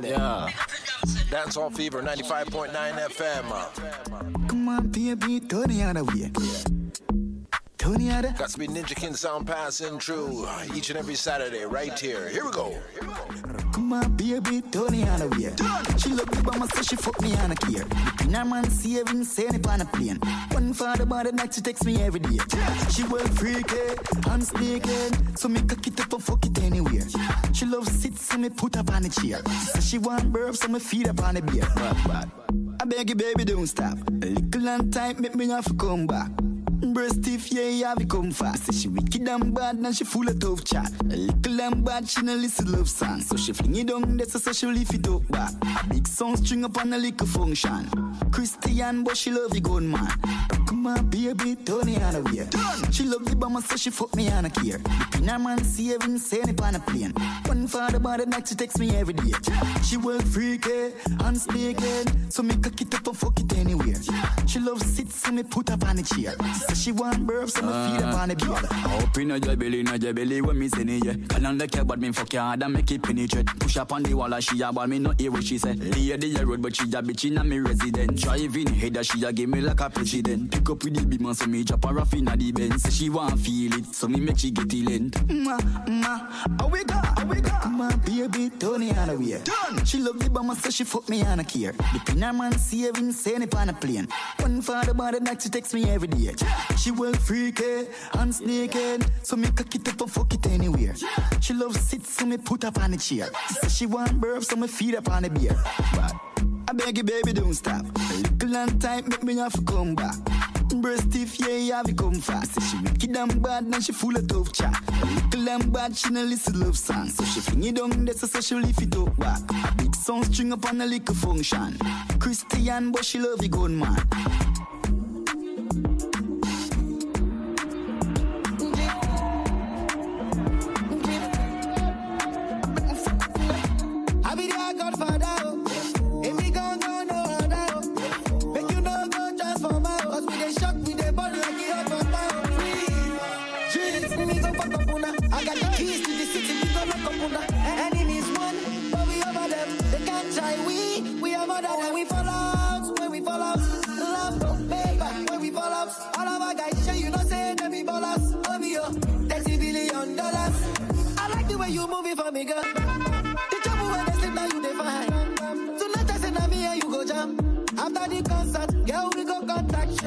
S35: Yeah.
S4: Dancehall Fever 95.9 FM.
S35: Come on, baby, Tony out of here.
S4: Got to be Ninja King Sound passing through each and every Saturday right here. Here we go.
S35: Come on, baby, Tony on the way. She love the bomber, so she fuck me on a care. Looking her man, see everything, send it on a plane. One for the body, night she text me every day. She well freaky, and eh, sneaking, eh. so me cock it up and fuck it anywhere. She love sit, so me put up on the chair. So she want burp, so me feed up on the beer. Bad, bad. I beg you, baby, don't stop. A little and tight, make me have to come back. Breast stiff, yeah, yeah, we come fast. She wicked and bad, and she full of tough chat. A little and bad, she no listen love song. So she fling it down, that's so she lift it up back. A big song string up on a little function. Christian, but she love the gun man. Come on, baby, Tony on the way. She love the bomber, so she fuck me on a care. Looking her man, see everything, send it on a plane. One for the body, night she text me every day. She well freaky, and speaking, so me cock it up and fuck it anywhere. She love sit, so me put up on the chair. So she want burp, so me feed up on the ah. beer.
S36: Up in your belly, in your belly when me it, yeah. Can on the care, but me fuck your hard and make it penetrate. Push up on the wall, and she a ball, me not hear what she say. Lady a road, but she a bitch in a me resident. Driving header, she a give me like a president. Pick up with the man, so me drop her off in a the Benz. Say she want feel it, so me make she get it lent.
S35: Mwah, how we go, we go? On, baby, Tony on the way. Done. She love the bomber, so she fuck me on a care. The pin her man, see everything, send it on a plane. One for the body, night she text me every day. She well freaky, eh, and sneaking, eh. so me cock it up and fuck it anywhere. She love sit, so me put up on the chair. So she want burp, so me feed up on the beer. But I beg you, baby, don't stop. A little and tight, make me have to come back. Breast stiff, yeah, yeah, we come fast. Say she wicked and bad, and she full of tough chat. A little and bad, she no listen love song. So she fling it down, that's so she lift it up back. A big song string up on a little function. Christian, but she love the gun man.
S5: I got the keys to the city. Enemies one, but we over them. They can't try we, we are fall out, we fall out. We fall out. All of our guys, share you know say them be ballers. All of you, 30 billion dollars. I like the way you move it for me, girl. We go contact.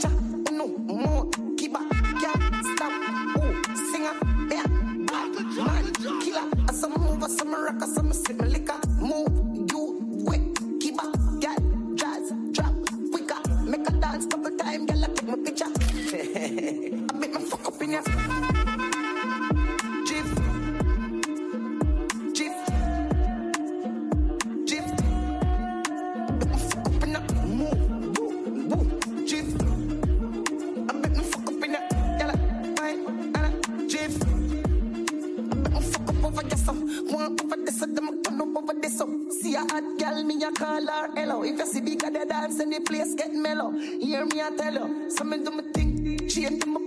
S5: Cha, no more, up, can't stop. Oh, singer, yeah, man, killer. Some move, as some rock, some sip
S26: her hello. If you see big at the dance and the place get mellow, hear me I tell you. So me do me thing, change me